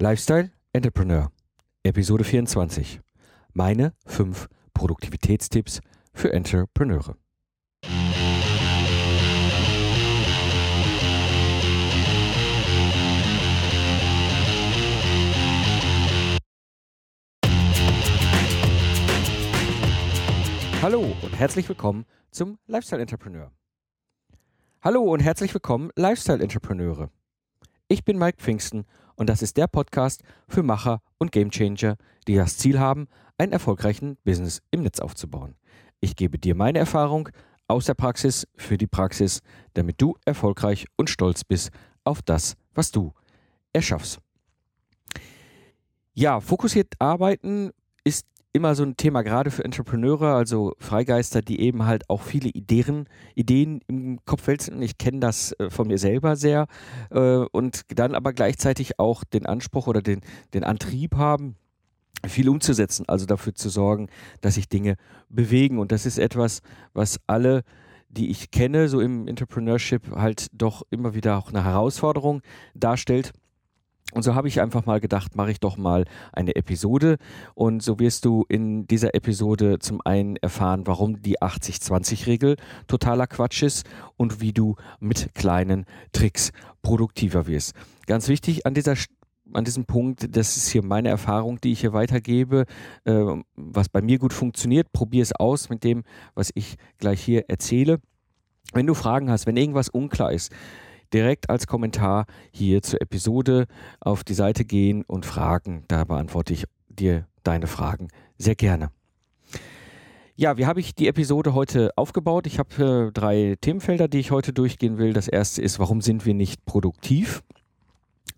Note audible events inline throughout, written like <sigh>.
Lifestyle Entrepreneur, Episode 24. Meine fünf Produktivitätstipps für Entrepreneure. Hallo und herzlich willkommen zum Lifestyle Entrepreneur. Hallo und herzlich willkommen, Lifestyle Entrepreneure. Ich bin Mike Pfingsten und das ist der Podcast für Macher und Gamechanger, die das Ziel haben, einen erfolgreichen Business im Netz aufzubauen. Ich gebe dir meine Erfahrung aus der Praxis für die Praxis, damit du erfolgreich und stolz bist auf das, was du erschaffst. Ja, fokussiert arbeiten ist immer so ein Thema, gerade für Entrepreneure, also Freigeister, die eben halt auch viele Ideen, Ideen im Kopf wälzen. Ich kenne das äh, von mir selber sehr äh, und dann aber gleichzeitig auch den Anspruch oder den, den Antrieb haben, viel umzusetzen, also dafür zu sorgen, dass sich Dinge bewegen. Und das ist etwas, was alle die ich kenne, so im Entrepreneurship, halt doch immer wieder auch eine Herausforderung darstellt. Und so habe ich einfach mal gedacht, mache ich doch mal eine Episode. Und so wirst du in dieser Episode zum einen erfahren, warum die 80-20-Regel totaler Quatsch ist und wie du mit kleinen Tricks produktiver wirst. Ganz wichtig an dieser an diesem Punkt, das ist hier meine Erfahrung, die ich hier weitergebe, äh, was bei mir gut funktioniert. Probier es aus mit dem, was ich gleich hier erzähle. Wenn du Fragen hast, wenn irgendwas unklar ist, direkt als Kommentar hier zur Episode auf die Seite gehen und fragen. Da beantworte ich dir deine Fragen sehr gerne. Ja, wie habe ich die Episode heute aufgebaut? Ich habe äh, drei Themenfelder, die ich heute durchgehen will. Das erste ist, warum sind wir nicht produktiv?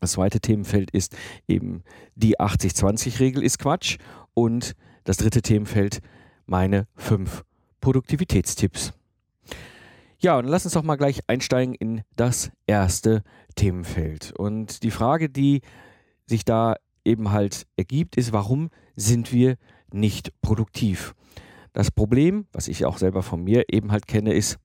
Das zweite Themenfeld ist eben die 80-20-Regel ist Quatsch. Und das dritte Themenfeld, meine fünf Produktivitätstipps. Ja, und lass uns doch mal gleich einsteigen in das erste Themenfeld. Und die Frage, die sich da eben halt ergibt, ist, warum sind wir nicht produktiv? Das Problem, was ich auch selber von mir eben halt kenne, ist,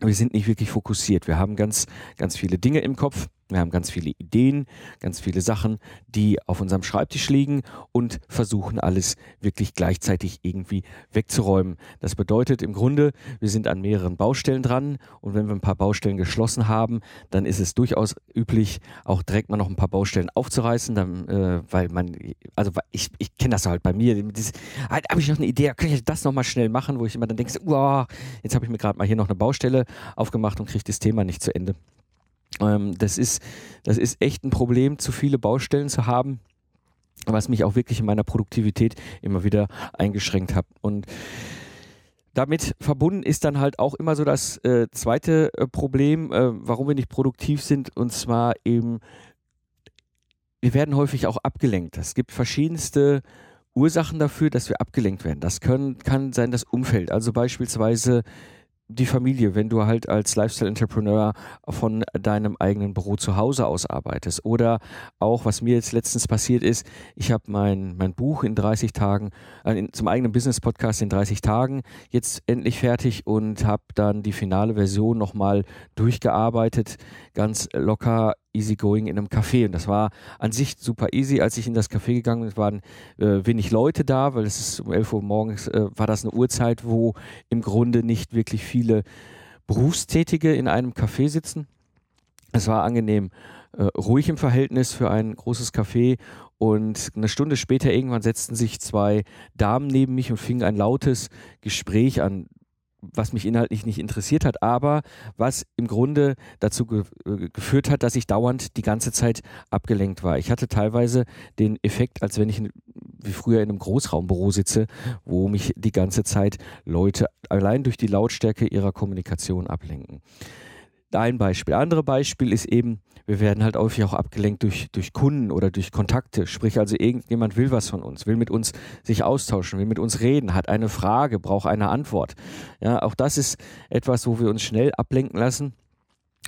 wir sind nicht wirklich fokussiert. Wir haben ganz, ganz viele Dinge im Kopf wir haben ganz viele Ideen, ganz viele Sachen, die auf unserem Schreibtisch liegen und versuchen alles wirklich gleichzeitig irgendwie wegzuräumen. Das bedeutet im Grunde, wir sind an mehreren Baustellen dran und wenn wir ein paar Baustellen geschlossen haben, dann ist es durchaus üblich, auch direkt mal noch ein paar Baustellen aufzureißen, dann, äh, weil man, also ich, ich kenne das halt bei mir, halt, habe ich noch eine Idee, kann ich das nochmal schnell machen, wo ich immer dann denke, jetzt habe ich mir gerade mal hier noch eine Baustelle aufgemacht und kriege das Thema nicht zu Ende. Ähm, das, ist, das ist echt ein Problem, zu viele Baustellen zu haben, was mich auch wirklich in meiner Produktivität immer wieder eingeschränkt hat. Und damit verbunden ist dann halt auch immer so das äh, zweite äh, Problem, äh, warum wir nicht produktiv sind, und zwar eben, wir werden häufig auch abgelenkt. Es gibt verschiedenste Ursachen dafür, dass wir abgelenkt werden. Das können, kann sein das Umfeld, also beispielsweise die Familie, wenn du halt als Lifestyle-Entrepreneur von deinem eigenen Büro zu Hause aus arbeitest. Oder auch, was mir jetzt letztens passiert ist, ich habe mein, mein Buch in 30 Tagen, äh, in, zum eigenen Business-Podcast in 30 Tagen jetzt endlich fertig und habe dann die finale Version nochmal durchgearbeitet, ganz locker easygoing in einem Café. Und das war an sich super easy. Als ich in das Café gegangen bin, waren äh, wenig Leute da, weil es ist um 11 Uhr morgens, äh, war das eine Uhrzeit, wo im Grunde nicht wirklich viele Berufstätige in einem Café sitzen. Es war angenehm äh, ruhig im Verhältnis für ein großes Café und eine Stunde später irgendwann setzten sich zwei Damen neben mich und fingen ein lautes Gespräch an was mich inhaltlich nicht interessiert hat, aber was im Grunde dazu ge äh, geführt hat, dass ich dauernd die ganze Zeit abgelenkt war. Ich hatte teilweise den Effekt, als wenn ich wie früher in einem Großraumbüro sitze, wo mich die ganze Zeit Leute allein durch die Lautstärke ihrer Kommunikation ablenken. Ein Beispiel. Andere Beispiel ist eben, wir werden halt häufig auch abgelenkt durch, durch Kunden oder durch Kontakte. Sprich also, irgendjemand will was von uns, will mit uns sich austauschen, will mit uns reden, hat eine Frage, braucht eine Antwort. Ja, auch das ist etwas, wo wir uns schnell ablenken lassen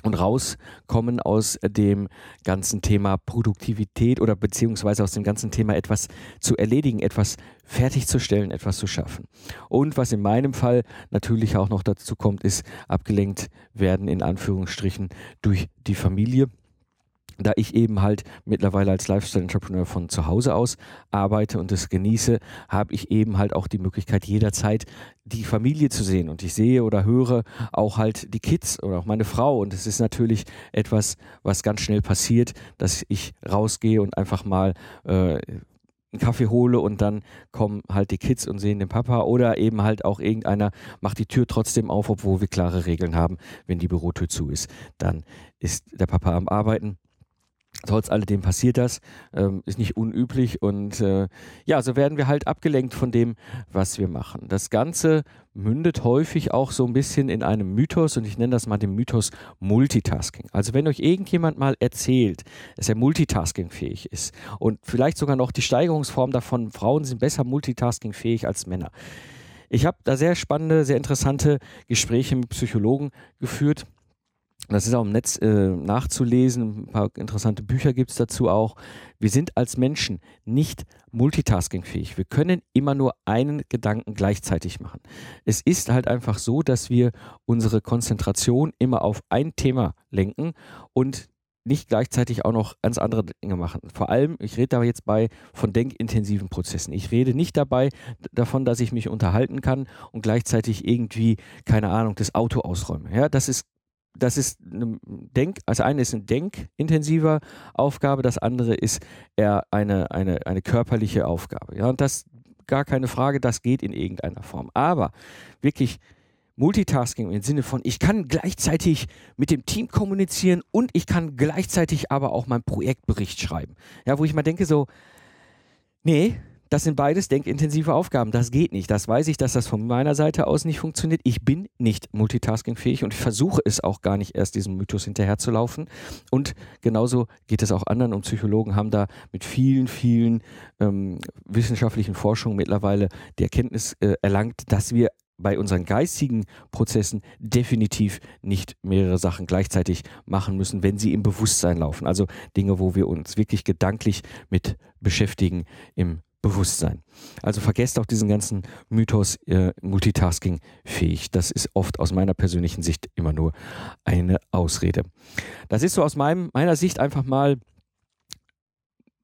und rauskommen aus dem ganzen Thema Produktivität oder beziehungsweise aus dem ganzen Thema etwas zu erledigen, etwas fertigzustellen, etwas zu schaffen. Und was in meinem Fall natürlich auch noch dazu kommt, ist abgelenkt werden in Anführungsstrichen durch die Familie da ich eben halt mittlerweile als Lifestyle-Entrepreneur von zu Hause aus arbeite und es genieße, habe ich eben halt auch die Möglichkeit, jederzeit die Familie zu sehen. Und ich sehe oder höre auch halt die Kids oder auch meine Frau. Und es ist natürlich etwas, was ganz schnell passiert, dass ich rausgehe und einfach mal äh, einen Kaffee hole und dann kommen halt die Kids und sehen den Papa oder eben halt auch irgendeiner macht die Tür trotzdem auf, obwohl wir klare Regeln haben, wenn die Bürotür zu ist, dann ist der Papa am Arbeiten Trotz alledem passiert das, ähm, ist nicht unüblich und äh, ja, so werden wir halt abgelenkt von dem, was wir machen. Das Ganze mündet häufig auch so ein bisschen in einem Mythos und ich nenne das mal den Mythos Multitasking. Also wenn euch irgendjemand mal erzählt, dass er multitaskingfähig ist und vielleicht sogar noch die Steigerungsform davon, Frauen sind besser multitaskingfähig als Männer. Ich habe da sehr spannende, sehr interessante Gespräche mit Psychologen geführt das ist auch im Netz äh, nachzulesen. Ein paar interessante Bücher gibt es dazu auch. Wir sind als Menschen nicht multitaskingfähig. Wir können immer nur einen Gedanken gleichzeitig machen. Es ist halt einfach so, dass wir unsere Konzentration immer auf ein Thema lenken und nicht gleichzeitig auch noch ganz andere Dinge machen. Vor allem, ich rede da jetzt bei von denkintensiven Prozessen. Ich rede nicht dabei davon, dass ich mich unterhalten kann und gleichzeitig irgendwie, keine Ahnung, das Auto ausräume. Ja, das ist das ist eine Denk, also eine ist eine denkintensive Aufgabe, das andere ist eher eine, eine, eine körperliche Aufgabe. Ja, und das gar keine Frage, das geht in irgendeiner Form. Aber wirklich Multitasking im Sinne von, ich kann gleichzeitig mit dem Team kommunizieren und ich kann gleichzeitig aber auch meinen Projektbericht schreiben. Ja, wo ich mal denke so, nee, das sind beides denkintensive Aufgaben. Das geht nicht. Das weiß ich, dass das von meiner Seite aus nicht funktioniert. Ich bin nicht multitaskingfähig und ich versuche es auch gar nicht erst diesem Mythos hinterherzulaufen. Und genauso geht es auch anderen und Psychologen haben da mit vielen, vielen ähm, wissenschaftlichen Forschungen mittlerweile die Erkenntnis äh, erlangt, dass wir bei unseren geistigen Prozessen definitiv nicht mehrere Sachen gleichzeitig machen müssen, wenn sie im Bewusstsein laufen. Also Dinge, wo wir uns wirklich gedanklich mit beschäftigen im Bewusstsein. Also vergesst auch diesen ganzen Mythos äh, Multitasking fähig. Das ist oft aus meiner persönlichen Sicht immer nur eine Ausrede. Das ist so aus meinem, meiner Sicht einfach mal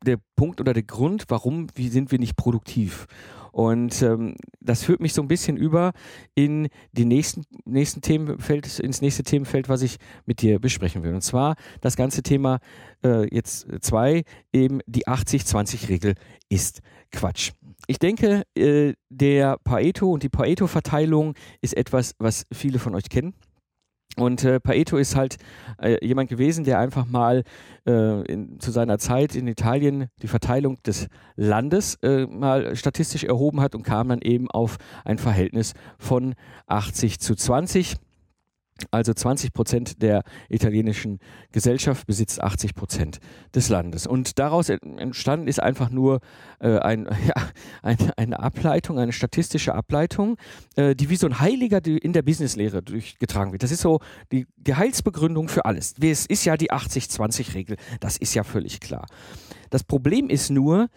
der Punkt oder der Grund, warum wie sind wir nicht produktiv. Und ähm, das führt mich so ein bisschen über in die nächsten, nächsten Themenfeld, ins nächste Themenfeld, was ich mit dir besprechen will. Und zwar das ganze Thema äh, jetzt zwei, eben die 80-20-Regel ist Quatsch. Ich denke, äh, der Paeto und die Paeto-Verteilung ist etwas, was viele von euch kennen. Und äh, Paeto ist halt äh, jemand gewesen, der einfach mal äh, in, zu seiner Zeit in Italien die Verteilung des Landes äh, mal statistisch erhoben hat und kam dann eben auf ein Verhältnis von 80 zu 20. Also 20 Prozent der italienischen Gesellschaft besitzt 80 Prozent des Landes. Und daraus entstanden ist einfach nur äh, ein, <laughs> ja, eine, eine, Ableitung, eine statistische Ableitung, äh, die wie so ein Heiliger in der Businesslehre durchgetragen wird. Das ist so die Gehaltsbegründung für alles. Es ist ja die 80-20-Regel. Das ist ja völlig klar. Das Problem ist nur,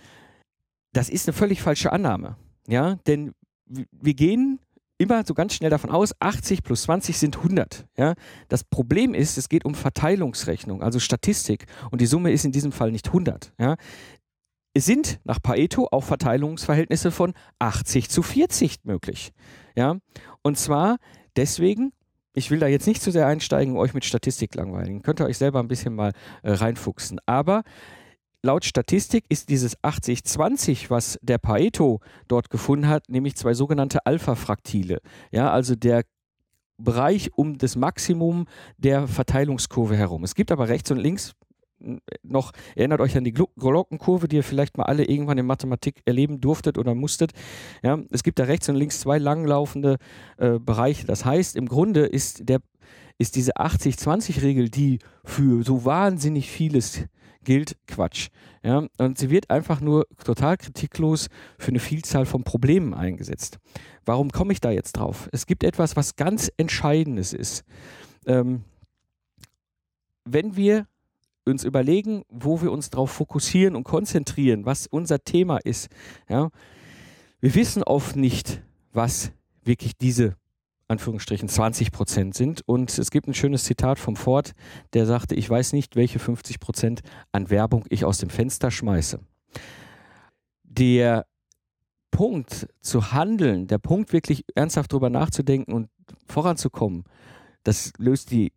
das ist eine völlig falsche Annahme. Ja, denn wir gehen immer so ganz schnell davon aus, 80 plus 20 sind 100. Ja? Das Problem ist, es geht um Verteilungsrechnung, also Statistik und die Summe ist in diesem Fall nicht 100. Ja? Es sind nach Paeto auch Verteilungsverhältnisse von 80 zu 40 möglich. Ja? Und zwar deswegen, ich will da jetzt nicht zu sehr einsteigen, euch mit Statistik langweilen. Könnt ihr euch selber ein bisschen mal äh, reinfuchsen. Aber laut Statistik ist dieses 80-20, was der Paeto dort gefunden hat, nämlich zwei sogenannte Alpha-Fraktile. Ja, also der Bereich um das Maximum der Verteilungskurve herum. Es gibt aber rechts und links noch, erinnert euch an die Glockenkurve, die ihr vielleicht mal alle irgendwann in Mathematik erleben durftet oder musstet. Ja, es gibt da rechts und links zwei langlaufende äh, Bereiche. Das heißt, im Grunde ist, der, ist diese 80-20-Regel, die für so wahnsinnig vieles gilt Quatsch. Ja? Und sie wird einfach nur total kritiklos für eine Vielzahl von Problemen eingesetzt. Warum komme ich da jetzt drauf? Es gibt etwas, was ganz Entscheidendes ist. Ähm, wenn wir uns überlegen, wo wir uns darauf fokussieren und konzentrieren, was unser Thema ist, ja, wir wissen oft nicht, was wirklich diese Anführungsstrichen 20 Prozent sind. Und es gibt ein schönes Zitat vom Ford, der sagte, ich weiß nicht, welche 50 Prozent an Werbung ich aus dem Fenster schmeiße. Der Punkt zu handeln, der Punkt wirklich ernsthaft darüber nachzudenken und voranzukommen, das löst die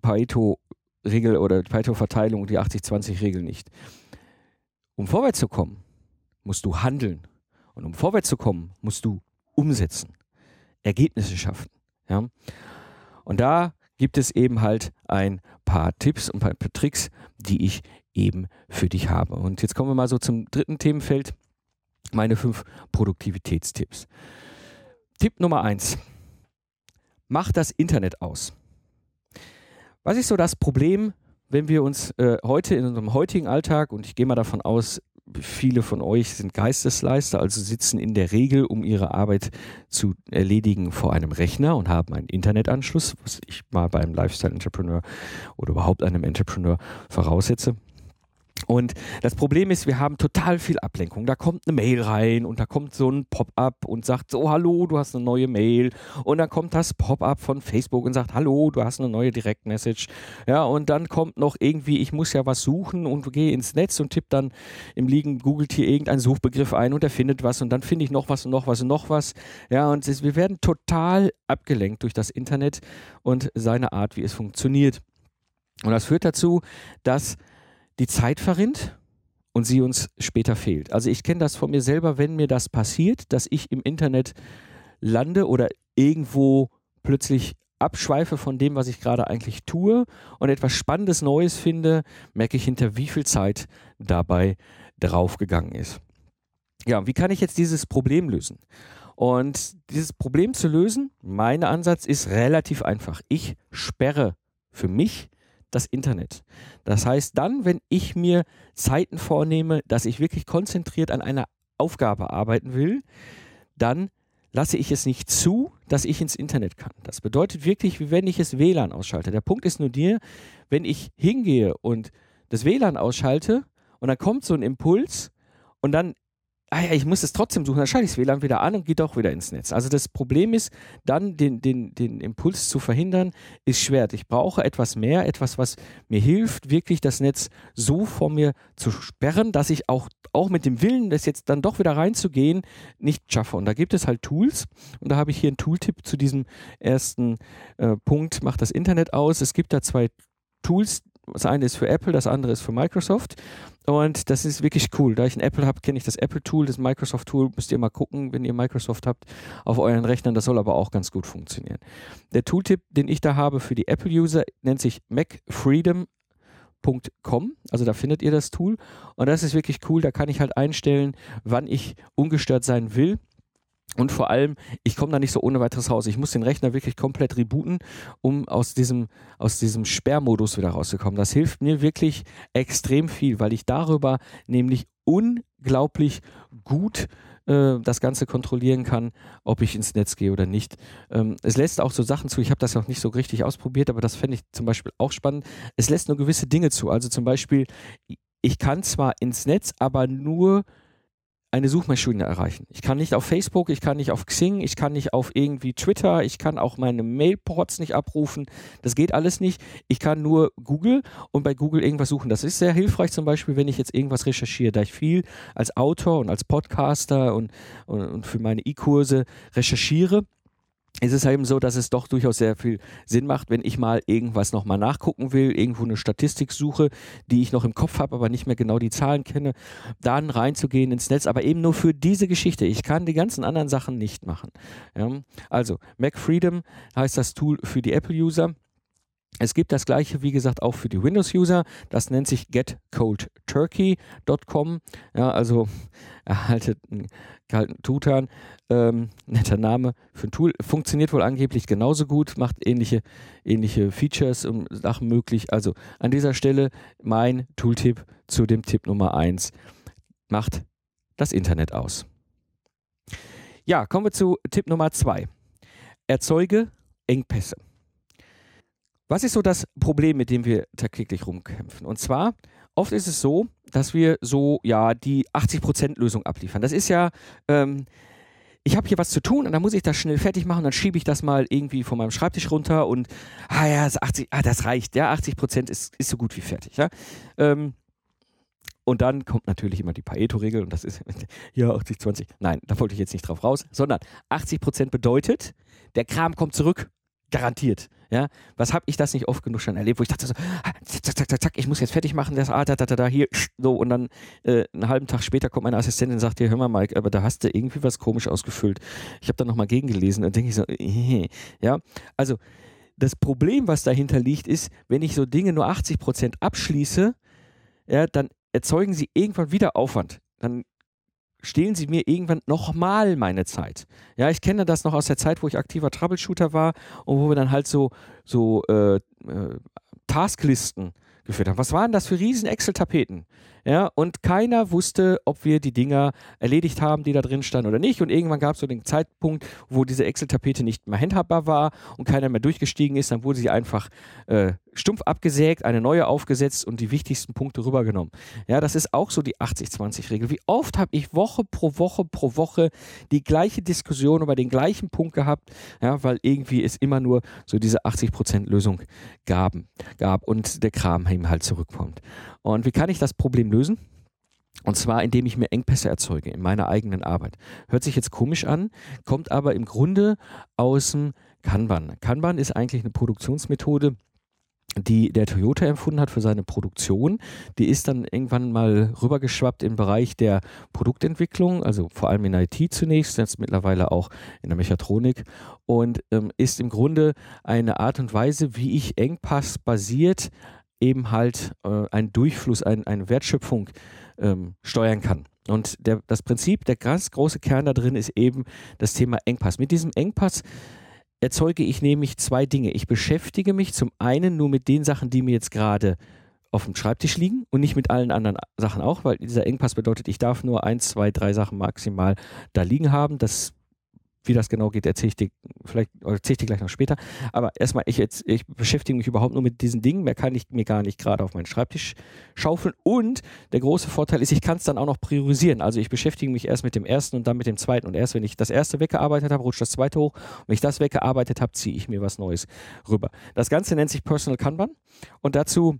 Pareto-Regel oder die Pareto-Verteilung, die 80-20-Regel nicht. Um vorwärts zu kommen, musst du handeln. Und um vorwärts zu kommen, musst du umsetzen, Ergebnisse schaffen. Ja? Und da gibt es eben halt ein paar Tipps und ein paar Tricks, die ich eben für dich habe. Und jetzt kommen wir mal so zum dritten Themenfeld, meine fünf Produktivitätstipps. Tipp Nummer eins. Mach das Internet aus. Was ist so das Problem, wenn wir uns äh, heute in unserem heutigen Alltag, und ich gehe mal davon aus, viele von euch sind Geistesleister, also sitzen in der Regel, um ihre Arbeit zu erledigen, vor einem Rechner und haben einen Internetanschluss, was ich mal beim Lifestyle-Entrepreneur oder überhaupt einem Entrepreneur voraussetze. Und das Problem ist, wir haben total viel Ablenkung. Da kommt eine Mail rein und da kommt so ein Pop-up und sagt so, hallo, du hast eine neue Mail. Und dann kommt das Pop-up von Facebook und sagt, hallo, du hast eine neue Direktmessage. Ja, und dann kommt noch irgendwie, ich muss ja was suchen und gehe ins Netz und tippe dann im Liegen, googelt hier irgendeinen Suchbegriff ein und er findet was und dann finde ich noch was und noch was und noch was. Ja, und wir werden total abgelenkt durch das Internet und seine Art, wie es funktioniert. Und das führt dazu, dass die Zeit verrinnt und sie uns später fehlt. Also ich kenne das von mir selber, wenn mir das passiert, dass ich im Internet lande oder irgendwo plötzlich abschweife von dem, was ich gerade eigentlich tue und etwas Spannendes Neues finde, merke ich hinter wie viel Zeit dabei draufgegangen ist. Ja, wie kann ich jetzt dieses Problem lösen? Und dieses Problem zu lösen, mein Ansatz ist relativ einfach. Ich sperre für mich das Internet. Das heißt, dann, wenn ich mir Zeiten vornehme, dass ich wirklich konzentriert an einer Aufgabe arbeiten will, dann lasse ich es nicht zu, dass ich ins Internet kann. Das bedeutet wirklich, wie wenn ich es WLAN ausschalte. Der Punkt ist nur dir, wenn ich hingehe und das WLAN ausschalte und dann kommt so ein Impuls und dann ah ja, ich muss es trotzdem suchen, dann schalte ich das WLAN wieder an und gehe doch wieder ins Netz. Also das Problem ist, dann den, den, den Impuls zu verhindern, ist schwer. Ich brauche etwas mehr, etwas, was mir hilft, wirklich das Netz so vor mir zu sperren, dass ich auch, auch mit dem Willen, das jetzt dann doch wieder reinzugehen, nicht schaffe. Und da gibt es halt Tools. Und da habe ich hier einen Tooltip zu diesem ersten äh, Punkt, macht das Internet aus. Es gibt da zwei Tools, das eine ist für Apple, das andere ist für Microsoft. Und das ist wirklich cool. Da ich ein Apple habe, kenne ich das Apple-Tool, das Microsoft-Tool. Müsst ihr mal gucken, wenn ihr Microsoft habt, auf euren Rechnern. Das soll aber auch ganz gut funktionieren. Der Tooltip, den ich da habe für die Apple-User, nennt sich MacFreedom.com. Also da findet ihr das Tool. Und das ist wirklich cool. Da kann ich halt einstellen, wann ich ungestört sein will. Und vor allem, ich komme da nicht so ohne weiteres raus. Ich muss den Rechner wirklich komplett rebooten, um aus diesem, aus diesem Sperrmodus wieder rauszukommen. Das hilft mir wirklich extrem viel, weil ich darüber nämlich unglaublich gut äh, das Ganze kontrollieren kann, ob ich ins Netz gehe oder nicht. Ähm, es lässt auch so Sachen zu, ich habe das noch nicht so richtig ausprobiert, aber das fände ich zum Beispiel auch spannend. Es lässt nur gewisse Dinge zu. Also zum Beispiel, ich kann zwar ins Netz, aber nur eine Suchmaschine erreichen. Ich kann nicht auf Facebook, ich kann nicht auf Xing, ich kann nicht auf irgendwie Twitter, ich kann auch meine Mailports nicht abrufen. Das geht alles nicht. Ich kann nur Google und bei Google irgendwas suchen. Das ist sehr hilfreich zum Beispiel, wenn ich jetzt irgendwas recherchiere, da ich viel als Autor und als Podcaster und, und, und für meine E-Kurse recherchiere ist es eben so, dass es doch durchaus sehr viel Sinn macht, wenn ich mal irgendwas nochmal nachgucken will, irgendwo eine Statistik suche, die ich noch im Kopf habe, aber nicht mehr genau die Zahlen kenne, dann reinzugehen ins Netz, aber eben nur für diese Geschichte. Ich kann die ganzen anderen Sachen nicht machen. Ja? Also, Mac Freedom heißt das Tool für die Apple-User. Es gibt das gleiche, wie gesagt, auch für die Windows-User. Das nennt sich getcoldturkey.com. Ja, also <laughs> erhaltet einen kalten Tutan. Ähm, <laughs> netter Name für ein Tool. Funktioniert wohl angeblich genauso gut, macht ähnliche, ähnliche Features und Sachen möglich. Also an dieser Stelle mein Tooltip zu dem Tipp Nummer 1. Macht das Internet aus. Ja, kommen wir zu Tipp Nummer 2. Erzeuge Engpässe. Was ist so das Problem, mit dem wir tagtäglich rumkämpfen? Und zwar, oft ist es so, dass wir so, ja, die 80%-Lösung abliefern. Das ist ja, ähm, ich habe hier was zu tun und dann muss ich das schnell fertig machen, dann schiebe ich das mal irgendwie von meinem Schreibtisch runter und ah ja, 80, ah, das reicht, ja, 80 Prozent ist, ist so gut wie fertig, ja. Ähm, und dann kommt natürlich immer die Pareto-Regel und das ist <laughs> ja 80, 20. Nein, da wollte ich jetzt nicht drauf raus, sondern 80 Prozent bedeutet, der Kram kommt zurück. Garantiert. Ja, was habe ich das nicht oft genug schon erlebt, wo ich dachte so, ah, zack, zack, zack, zack, ich muss jetzt fertig machen, das, ah, da, da, da, da, hier, so, und dann äh, einen halben Tag später kommt meine Assistentin und sagt dir, hör mal, Mike, aber da hast du irgendwie was komisch ausgefüllt. Ich habe dann nochmal gegengelesen und denke ich so, äh, <laughs> ja, also das Problem, was dahinter liegt, ist, wenn ich so Dinge nur 80 Prozent abschließe, ja, dann erzeugen sie irgendwann wieder Aufwand. Dann stehlen sie mir irgendwann nochmal meine Zeit. Ja, ich kenne das noch aus der Zeit, wo ich aktiver Troubleshooter war und wo wir dann halt so, so äh, äh, Tasklisten geführt haben. Was waren das für riesen Excel-Tapeten? Ja, und keiner wusste, ob wir die Dinger erledigt haben, die da drin standen oder nicht. Und irgendwann gab es so den Zeitpunkt, wo diese Excel-Tapete nicht mehr handhabbar war und keiner mehr durchgestiegen ist. Dann wurde sie einfach äh, stumpf abgesägt, eine neue aufgesetzt und die wichtigsten Punkte rübergenommen. Ja, das ist auch so die 80-20-Regel. Wie oft habe ich Woche pro Woche pro Woche die gleiche Diskussion über den gleichen Punkt gehabt, ja, weil irgendwie es immer nur so diese 80% Lösung gab, gab und der Kram ihm halt zurückkommt. Und wie kann ich das Problem lösen? Und zwar, indem ich mir Engpässe erzeuge in meiner eigenen Arbeit. Hört sich jetzt komisch an, kommt aber im Grunde aus dem Kanban. Kanban ist eigentlich eine Produktionsmethode, die der Toyota empfunden hat für seine Produktion, die ist dann irgendwann mal rübergeschwappt im Bereich der Produktentwicklung, also vor allem in IT zunächst, jetzt mittlerweile auch in der Mechatronik und ähm, ist im Grunde eine Art und Weise, wie ich Engpass basiert eben halt äh, einen Durchfluss, ein, eine Wertschöpfung ähm, steuern kann. Und der, das Prinzip, der ganz große Kern da drin ist eben das Thema Engpass. Mit diesem Engpass erzeuge ich nämlich zwei Dinge. Ich beschäftige mich zum einen nur mit den Sachen, die mir jetzt gerade auf dem Schreibtisch liegen und nicht mit allen anderen Sachen auch, weil dieser Engpass bedeutet, ich darf nur eins, zwei, drei Sachen maximal da liegen haben. Das wie das genau geht, erzähle ich dir vielleicht, erzähle ich dir gleich noch später. Aber erstmal, ich, jetzt, ich beschäftige mich überhaupt nur mit diesen Dingen. Mehr kann ich mir gar nicht gerade auf meinen Schreibtisch schaufeln. Und der große Vorteil ist, ich kann es dann auch noch priorisieren. Also ich beschäftige mich erst mit dem ersten und dann mit dem zweiten. Und erst wenn ich das erste weggearbeitet habe, rutscht das zweite hoch. Und wenn ich das weggearbeitet habe, ziehe ich mir was Neues rüber. Das Ganze nennt sich Personal Kanban. Und dazu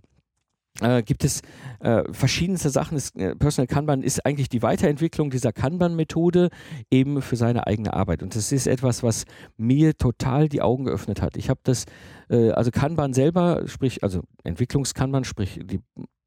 äh, gibt es äh, verschiedenste Sachen. Das, äh, Personal Kanban ist eigentlich die Weiterentwicklung dieser Kanban-Methode eben für seine eigene Arbeit. Und das ist etwas, was mir total die Augen geöffnet hat. Ich habe das, äh, also Kanban selber, sprich, also Entwicklungskanban, sprich die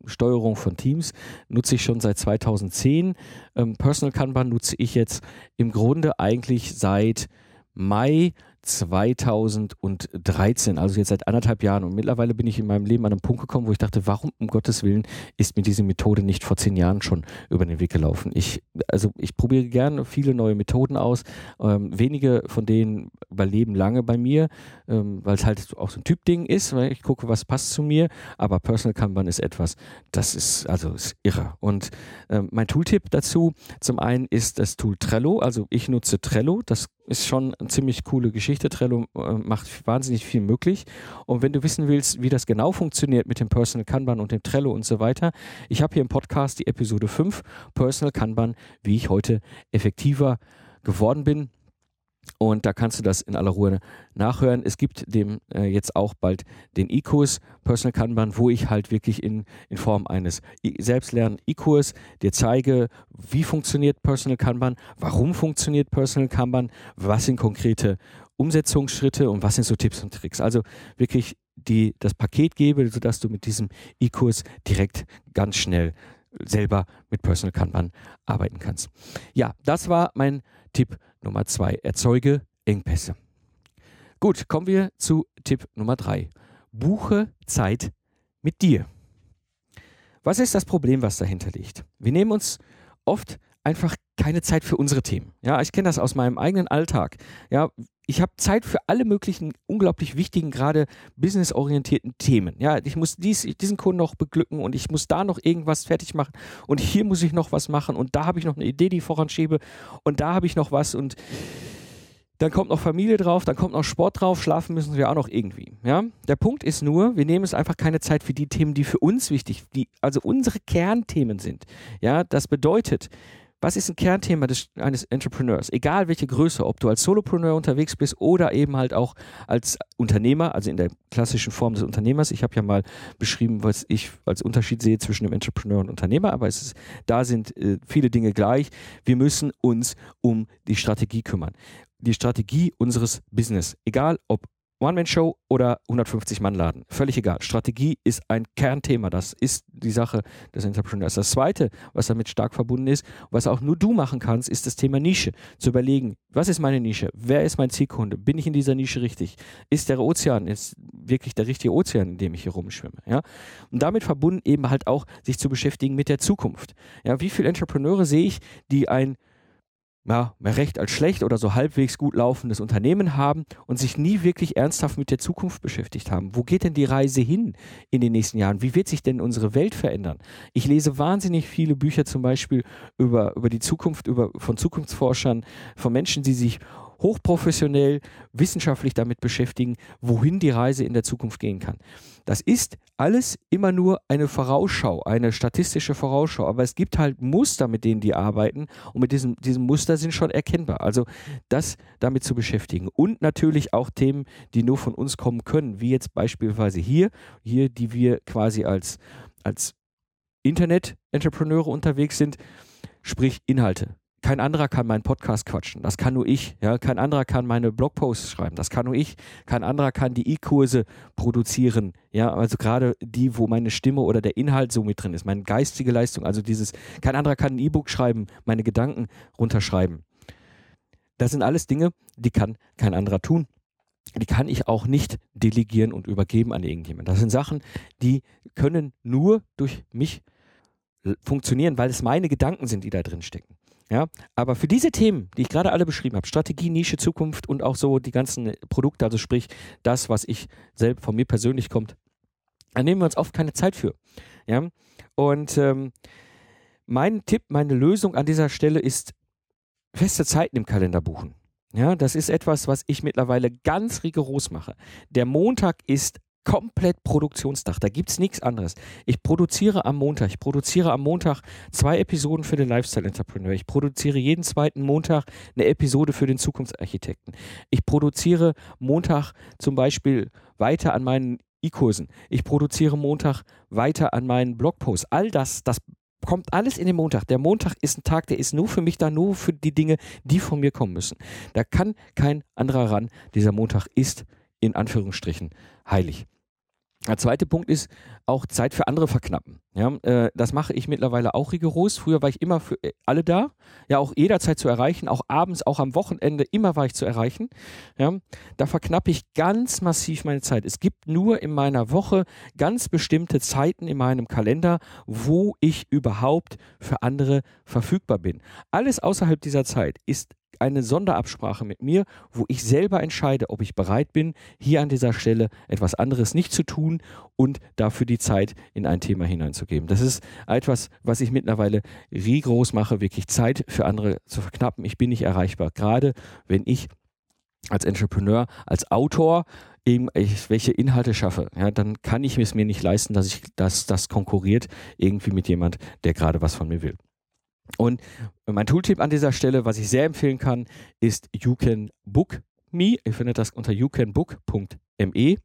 Steuerung von Teams, nutze ich schon seit 2010. Ähm, Personal Kanban nutze ich jetzt im Grunde eigentlich seit Mai 2013, also jetzt seit anderthalb Jahren. Und mittlerweile bin ich in meinem Leben an einen Punkt gekommen, wo ich dachte, warum um Gottes Willen ist mir diese Methode nicht vor zehn Jahren schon über den Weg gelaufen? Ich, also ich probiere gerne viele neue Methoden aus. Ähm, wenige von denen überleben lange bei mir, ähm, weil es halt auch so ein Typding ist, weil ich gucke, was passt zu mir. Aber Personal Kanban ist etwas, das ist also ist irre. Und ähm, mein Tooltip dazu, zum einen ist das Tool Trello. Also ich nutze Trello. Das ist schon eine ziemlich coole Geschichte. Trello äh, macht wahnsinnig viel möglich. Und wenn du wissen willst, wie das genau funktioniert mit dem Personal Kanban und dem Trello und so weiter, ich habe hier im Podcast die Episode 5, Personal Kanban, wie ich heute effektiver geworden bin. Und da kannst du das in aller Ruhe nachhören. Es gibt dem äh, jetzt auch bald den E-Kurs Personal Kanban, wo ich halt wirklich in, in Form eines Selbstlern E-Kurs dir zeige, wie funktioniert Personal Kanban, warum funktioniert Personal Kanban, was sind konkrete Umsetzungsschritte und was sind so Tipps und Tricks. Also wirklich die, das Paket gebe, sodass du mit diesem E-Kurs direkt ganz schnell selber mit Personal Kanban arbeiten kannst. Ja, das war mein Tipp Nummer zwei. Erzeuge Engpässe. Gut, kommen wir zu Tipp Nummer drei. Buche Zeit mit dir. Was ist das Problem, was dahinter liegt? Wir nehmen uns oft einfach keine Zeit für unsere Themen. Ja, ich kenne das aus meinem eigenen Alltag. Ja, ich habe Zeit für alle möglichen unglaublich wichtigen, gerade businessorientierten Themen. Ja, ich muss dies, diesen Kunden noch beglücken und ich muss da noch irgendwas fertig machen und hier muss ich noch was machen und da habe ich noch eine Idee, die ich voranschiebe und da habe ich noch was und dann kommt noch Familie drauf, dann kommt noch Sport drauf, schlafen müssen wir auch noch irgendwie. Ja? Der Punkt ist nur, wir nehmen es einfach keine Zeit für die Themen, die für uns wichtig, die also unsere Kernthemen sind. Ja, das bedeutet, was ist ein Kernthema des, eines Entrepreneurs? Egal welche Größe, ob du als Solopreneur unterwegs bist oder eben halt auch als Unternehmer, also in der klassischen Form des Unternehmers. Ich habe ja mal beschrieben, was ich als Unterschied sehe zwischen einem Entrepreneur und Unternehmer, aber es ist, da sind äh, viele Dinge gleich. Wir müssen uns um die Strategie kümmern. Die Strategie unseres Business, egal ob One-Man-Show oder 150-Mann-Laden. Völlig egal. Strategie ist ein Kernthema. Das ist die Sache des Entrepreneurs. Das Zweite, was damit stark verbunden ist, was auch nur du machen kannst, ist das Thema Nische. Zu überlegen, was ist meine Nische? Wer ist mein Zielkunde? Bin ich in dieser Nische richtig? Ist der Ozean ist wirklich der richtige Ozean, in dem ich hier rumschwimme? Ja? Und damit verbunden eben halt auch, sich zu beschäftigen mit der Zukunft. Ja, wie viele Entrepreneure sehe ich, die ein ja, mehr recht als schlecht oder so halbwegs gut laufendes Unternehmen haben und sich nie wirklich ernsthaft mit der Zukunft beschäftigt haben. Wo geht denn die Reise hin in den nächsten Jahren? Wie wird sich denn unsere Welt verändern? Ich lese wahnsinnig viele Bücher zum Beispiel über, über die Zukunft, über, von Zukunftsforschern, von Menschen, die sich hochprofessionell, wissenschaftlich damit beschäftigen, wohin die Reise in der Zukunft gehen kann. Das ist alles immer nur eine Vorausschau, eine statistische Vorausschau, aber es gibt halt Muster, mit denen die arbeiten und mit diesem, diesem Muster sind schon erkennbar. Also das damit zu beschäftigen und natürlich auch Themen, die nur von uns kommen können, wie jetzt beispielsweise hier, hier, die wir quasi als, als Internet-Entrepreneure unterwegs sind, sprich Inhalte. Kein anderer kann meinen Podcast quatschen. Das kann nur ich. Ja? Kein anderer kann meine Blogposts schreiben. Das kann nur ich. Kein anderer kann die E-Kurse produzieren. Ja, also gerade die, wo meine Stimme oder der Inhalt so mit drin ist, meine geistige Leistung. Also dieses, kein anderer kann ein E-Book schreiben, meine Gedanken runterschreiben. Das sind alles Dinge, die kann kein anderer tun. Die kann ich auch nicht delegieren und übergeben an irgendjemanden. Das sind Sachen, die können nur durch mich funktionieren, weil es meine Gedanken sind, die da drin stecken. Ja, aber für diese Themen, die ich gerade alle beschrieben habe, Strategie, Nische, Zukunft und auch so die ganzen Produkte, also sprich das, was ich selbst von mir persönlich kommt, da nehmen wir uns oft keine Zeit für. Ja, und ähm, mein Tipp, meine Lösung an dieser Stelle ist feste Zeiten im Kalender buchen. Ja, das ist etwas, was ich mittlerweile ganz rigoros mache. Der Montag ist komplett Produktionsdach. Da gibt es nichts anderes. Ich produziere am Montag. Ich produziere am Montag zwei Episoden für den Lifestyle Entrepreneur. Ich produziere jeden zweiten Montag eine Episode für den Zukunftsarchitekten. Ich produziere Montag zum Beispiel weiter an meinen E-Kursen. Ich produziere Montag weiter an meinen Blogposts. All das, das kommt alles in den Montag. Der Montag ist ein Tag, der ist nur für mich da, nur für die Dinge, die von mir kommen müssen. Da kann kein anderer ran. Dieser Montag ist in Anführungsstrichen heilig. Der zweite Punkt ist auch Zeit für andere verknappen. Ja, äh, das mache ich mittlerweile auch rigoros. Früher war ich immer für äh, alle da, ja auch jederzeit zu erreichen, auch abends, auch am Wochenende, immer war ich zu erreichen. Ja, da verknappe ich ganz massiv meine Zeit. Es gibt nur in meiner Woche ganz bestimmte Zeiten in meinem Kalender, wo ich überhaupt für andere verfügbar bin. Alles außerhalb dieser Zeit ist eine Sonderabsprache mit mir, wo ich selber entscheide, ob ich bereit bin, hier an dieser Stelle etwas anderes nicht zu tun und dafür die Zeit in ein Thema hineinzugeben. Das ist etwas, was ich mittlerweile rigoros mache, wirklich Zeit für andere zu verknappen. Ich bin nicht erreichbar, gerade wenn ich als Entrepreneur, als Autor eben welche Inhalte schaffe, ja, dann kann ich es mir nicht leisten, dass ich dass das konkurriert irgendwie mit jemand, der gerade was von mir will. Und mein Tooltip an dieser Stelle, was ich sehr empfehlen kann, ist You Can Book Me. Ihr findet das unter youcanbook.me.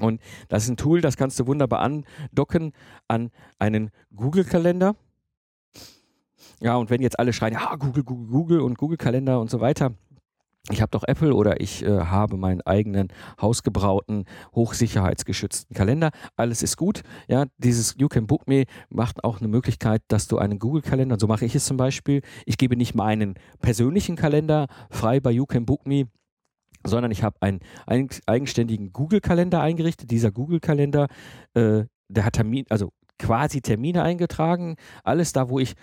Und das ist ein Tool, das kannst du wunderbar andocken an einen Google-Kalender. Ja, und wenn jetzt alle schreien, ja, Google, Google, Google und Google-Kalender und so weiter, ich habe doch Apple oder ich äh, habe meinen eigenen hausgebrauten, hochsicherheitsgeschützten Kalender. Alles ist gut. Ja, dieses You Can Book Me macht auch eine Möglichkeit, dass du einen Google-Kalender, so mache ich es zum Beispiel. Ich gebe nicht meinen persönlichen Kalender frei bei You Can Book Me, sondern ich habe einen eigenständigen Google-Kalender eingerichtet. Dieser Google-Kalender, äh, der hat Termin, also quasi Termine eingetragen. Alles da, wo ich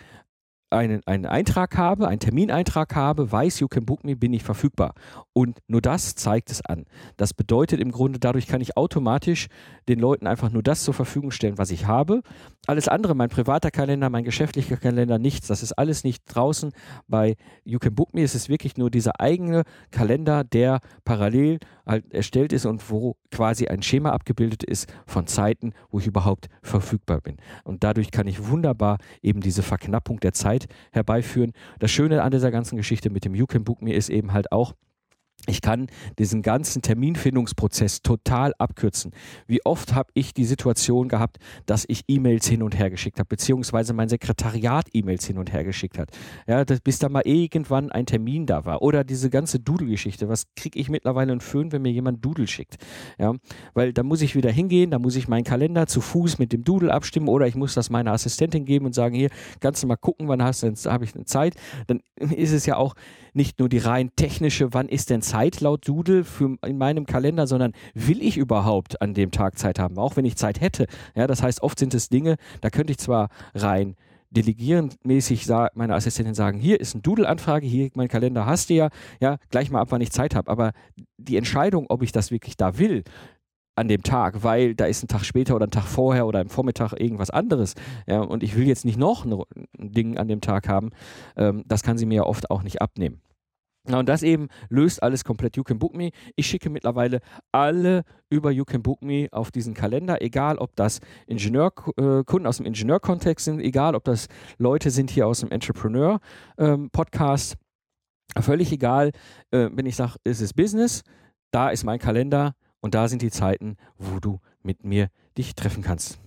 einen, einen Eintrag habe, einen Termineintrag habe, weiß, you can book me, bin ich verfügbar. Und nur das zeigt es an. Das bedeutet im Grunde, dadurch kann ich automatisch den Leuten einfach nur das zur Verfügung stellen, was ich habe. Alles andere, mein privater Kalender, mein geschäftlicher Kalender, nichts. Das ist alles nicht draußen. Bei You Can Book Me ist es wirklich nur dieser eigene Kalender, der parallel halt erstellt ist und wo quasi ein Schema abgebildet ist von Zeiten, wo ich überhaupt verfügbar bin. Und dadurch kann ich wunderbar eben diese Verknappung der Zeit herbeiführen. Das Schöne an dieser ganzen Geschichte mit dem You Can Book Me ist eben halt auch, ich kann diesen ganzen Terminfindungsprozess total abkürzen. Wie oft habe ich die Situation gehabt, dass ich E-Mails hin und her geschickt habe, beziehungsweise mein Sekretariat E-Mails hin und her geschickt hat. Ja, das, bis da mal irgendwann ein Termin da war. Oder diese ganze Doodle-Geschichte. Was kriege ich mittlerweile einen Föhn, wenn mir jemand Doodle schickt? Ja, weil da muss ich wieder hingehen, da muss ich meinen Kalender zu Fuß mit dem Doodle abstimmen oder ich muss das meiner Assistentin geben und sagen, hier, kannst du mal gucken, wann hast du, habe ich eine Zeit? Dann <laughs> ist es ja auch nicht nur die rein technische, wann ist denn Zeit laut Doodle für in meinem Kalender, sondern will ich überhaupt an dem Tag Zeit haben, auch wenn ich Zeit hätte. Ja, das heißt, oft sind es Dinge, da könnte ich zwar rein delegierenmäßig meiner Assistentin sagen, hier ist eine Doodle-Anfrage, hier mein Kalender hast du ja, ja, gleich mal ab, wann ich Zeit habe. Aber die Entscheidung, ob ich das wirklich da will, an dem Tag, weil da ist ein Tag später oder ein Tag vorher oder im Vormittag irgendwas anderes. Ja, und ich will jetzt nicht noch ein Ding an dem Tag haben. Ähm, das kann sie mir ja oft auch nicht abnehmen. Ja, und das eben löst alles komplett You Can Book Me. Ich schicke mittlerweile alle über You Can Book Me auf diesen Kalender, egal ob das Ingenieurkunden äh, aus dem Ingenieurkontext sind, egal ob das Leute sind hier aus dem Entrepreneur-Podcast. Ähm, Völlig egal, äh, wenn ich sage, es ist Business, da ist mein Kalender und da sind die Zeiten, wo du mit mir dich treffen kannst.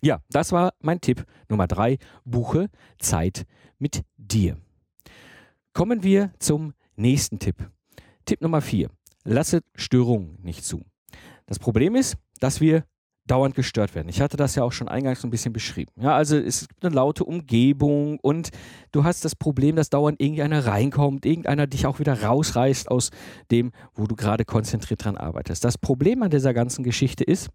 Ja, das war mein Tipp Nummer drei. Buche Zeit mit dir. Kommen wir zum nächsten Tipp. Tipp Nummer vier. Lasse Störungen nicht zu. Das Problem ist, dass wir dauernd gestört werden. Ich hatte das ja auch schon eingangs so ein bisschen beschrieben. Ja, also es gibt eine laute Umgebung und du hast das Problem, dass dauernd irgendeiner reinkommt, irgendeiner dich auch wieder rausreißt aus dem, wo du gerade konzentriert dran arbeitest. Das Problem an dieser ganzen Geschichte ist,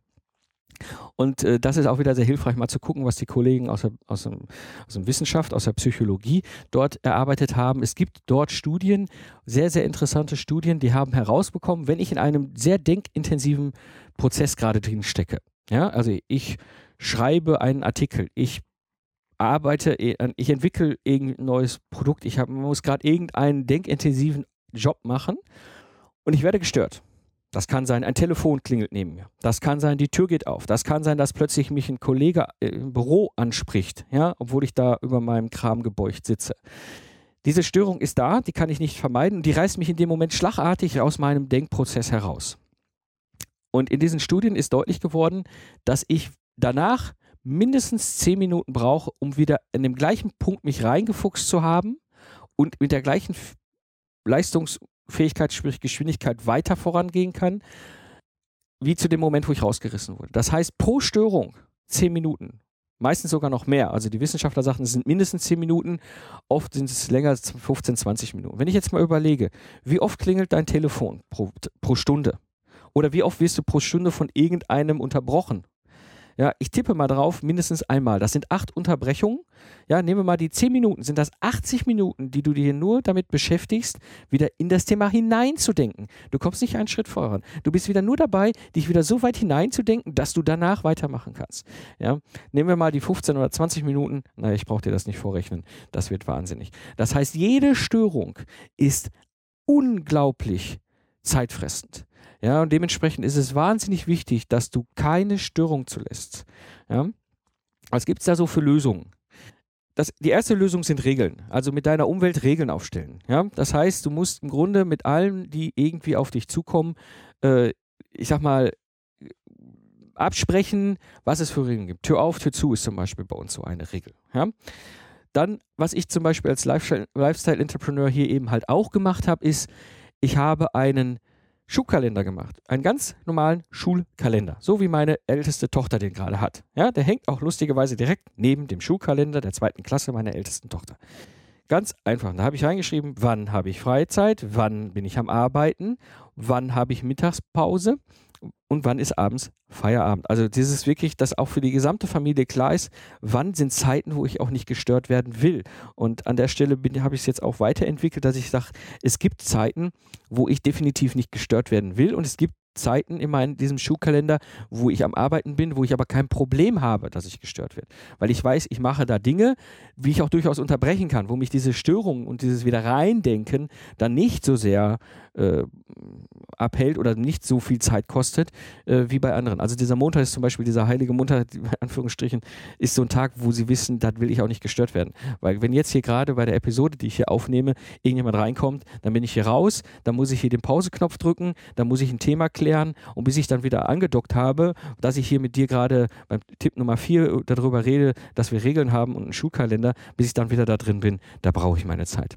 und äh, das ist auch wieder sehr hilfreich, mal zu gucken, was die Kollegen aus der, aus, dem, aus der Wissenschaft, aus der Psychologie dort erarbeitet haben. Es gibt dort Studien, sehr, sehr interessante Studien, die haben herausbekommen, wenn ich in einem sehr denkintensiven Prozess gerade drin stecke, ja, also ich schreibe einen Artikel, ich arbeite, äh, ich entwickle irgendein neues Produkt, ich hab, muss gerade irgendeinen denkintensiven Job machen und ich werde gestört. Das kann sein, ein Telefon klingelt neben mir. Das kann sein, die Tür geht auf. Das kann sein, dass plötzlich mich ein Kollege äh, im Büro anspricht, ja, obwohl ich da über meinem Kram gebeugt sitze. Diese Störung ist da, die kann ich nicht vermeiden die reißt mich in dem Moment schlagartig aus meinem Denkprozess heraus. Und in diesen Studien ist deutlich geworden, dass ich danach mindestens zehn Minuten brauche, um wieder in dem gleichen Punkt mich reingefuchst zu haben und mit der gleichen Leistungsfähigkeit, sprich Geschwindigkeit weiter vorangehen kann, wie zu dem Moment, wo ich rausgerissen wurde. Das heißt, pro Störung zehn Minuten. Meistens sogar noch mehr. Also die Wissenschaftler sagten, es sind mindestens 10 Minuten, oft sind es länger als 15, 20 Minuten. Wenn ich jetzt mal überlege, wie oft klingelt dein Telefon pro, pro Stunde? Oder wie oft wirst du pro Stunde von irgendeinem unterbrochen? Ja, ich tippe mal drauf, mindestens einmal. Das sind acht Unterbrechungen. Ja, nehmen wir mal die zehn Minuten. Sind das 80 Minuten, die du dir nur damit beschäftigst, wieder in das Thema hineinzudenken? Du kommst nicht einen Schritt voran. Du bist wieder nur dabei, dich wieder so weit hineinzudenken, dass du danach weitermachen kannst. Ja, nehmen wir mal die 15 oder 20 Minuten. Na, ich brauche dir das nicht vorrechnen. Das wird wahnsinnig. Das heißt, jede Störung ist unglaublich zeitfressend. Ja, und dementsprechend ist es wahnsinnig wichtig, dass du keine Störung zulässt. Ja? Was gibt es da so für Lösungen? Das, die erste Lösung sind Regeln. Also mit deiner Umwelt Regeln aufstellen. Ja? Das heißt, du musst im Grunde mit allen, die irgendwie auf dich zukommen, äh, ich sag mal, absprechen, was es für Regeln gibt. Tür auf, Tür zu ist zum Beispiel bei uns so eine Regel. Ja? Dann, was ich zum Beispiel als Lifestyle-Entrepreneur hier eben halt auch gemacht habe, ist, ich habe einen Schulkalender gemacht. Einen ganz normalen Schulkalender. So wie meine älteste Tochter den gerade hat. Ja, der hängt auch lustigerweise direkt neben dem Schulkalender der zweiten Klasse meiner ältesten Tochter. Ganz einfach. Da habe ich reingeschrieben, wann habe ich Freizeit, wann bin ich am Arbeiten, wann habe ich Mittagspause und wann ist abends Feierabend. Also dieses wirklich, dass auch für die gesamte Familie klar ist, wann sind Zeiten, wo ich auch nicht gestört werden will. Und an der Stelle habe ich es jetzt auch weiterentwickelt, dass ich sage, es gibt Zeiten, wo ich definitiv nicht gestört werden will und es gibt Zeiten immer in diesem Schuhkalender, wo ich am Arbeiten bin, wo ich aber kein Problem habe, dass ich gestört werde. Weil ich weiß, ich mache da Dinge, wie ich auch durchaus unterbrechen kann, wo mich diese Störung und dieses wieder reindenken dann nicht so sehr äh, abhält oder nicht so viel Zeit kostet äh, wie bei anderen. Also dieser Montag ist zum Beispiel, dieser heilige Montag, <laughs> in Anführungsstrichen, ist so ein Tag, wo sie wissen, da will ich auch nicht gestört werden. Weil wenn jetzt hier gerade bei der Episode, die ich hier aufnehme, irgendjemand reinkommt, dann bin ich hier raus, dann muss ich hier den Pauseknopf drücken, dann muss ich ein Thema klären und bis ich dann wieder angedockt habe, dass ich hier mit dir gerade beim Tipp Nummer 4 darüber rede, dass wir Regeln haben und einen Schulkalender, bis ich dann wieder da drin bin, da brauche ich meine Zeit.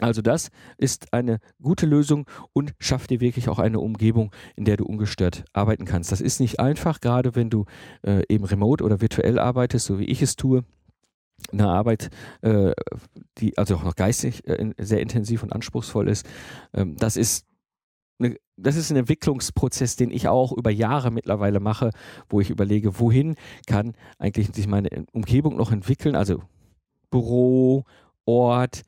Also das ist eine gute Lösung und schafft dir wirklich auch eine Umgebung, in der du ungestört arbeiten kannst. Das ist nicht einfach, gerade wenn du äh, eben remote oder virtuell arbeitest, so wie ich es tue. Eine Arbeit, äh, die also auch noch geistig äh, sehr intensiv und anspruchsvoll ist. Ähm, das ist das ist ein Entwicklungsprozess, den ich auch über Jahre mittlerweile mache, wo ich überlege, wohin kann eigentlich sich meine Umgebung noch entwickeln, also Büro, Ort,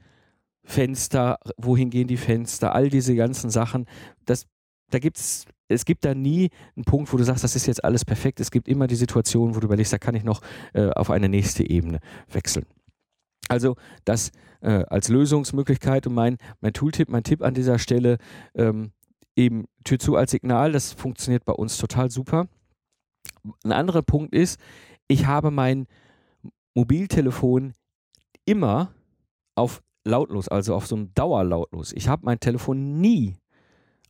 Fenster, wohin gehen die Fenster, all diese ganzen Sachen. Das, da gibt's, es gibt da nie einen Punkt, wo du sagst, das ist jetzt alles perfekt. Es gibt immer die Situation, wo du überlegst, da kann ich noch äh, auf eine nächste Ebene wechseln. Also das äh, als Lösungsmöglichkeit und mein, mein Tooltip, mein Tipp an dieser Stelle, ähm, eben Tür zu als Signal, das funktioniert bei uns total super. Ein anderer Punkt ist, ich habe mein Mobiltelefon immer auf lautlos, also auf so einem Dauerlautlos. Ich habe mein Telefon nie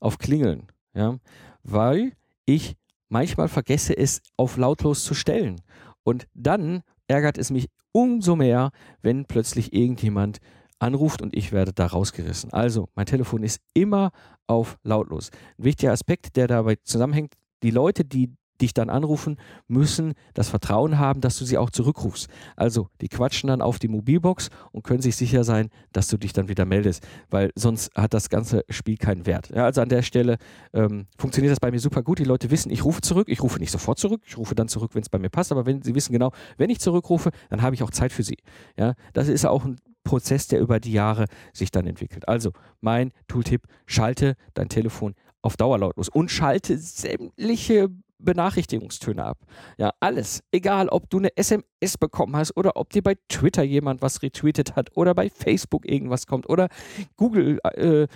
auf Klingeln, ja, weil ich manchmal vergesse es auf lautlos zu stellen. Und dann ärgert es mich umso mehr, wenn plötzlich irgendjemand anruft und ich werde da rausgerissen. Also, mein Telefon ist immer auf lautlos. Ein wichtiger Aspekt, der dabei zusammenhängt, die Leute, die dich dann anrufen, müssen das Vertrauen haben, dass du sie auch zurückrufst. Also, die quatschen dann auf die Mobilbox und können sich sicher sein, dass du dich dann wieder meldest, weil sonst hat das ganze Spiel keinen Wert. Ja, also an der Stelle ähm, funktioniert das bei mir super gut. Die Leute wissen, ich rufe zurück. Ich rufe nicht sofort zurück. Ich rufe dann zurück, wenn es bei mir passt. Aber wenn sie wissen genau, wenn ich zurückrufe, dann habe ich auch Zeit für sie. Ja, das ist auch ein Prozess, der über die Jahre sich dann entwickelt. Also mein Tooltip, schalte dein Telefon auf Dauerlautlos und schalte sämtliche Benachrichtigungstöne ab. Ja, alles. Egal, ob du eine SMS bekommen hast oder ob dir bei Twitter jemand was retweetet hat oder bei Facebook irgendwas kommt oder Google äh,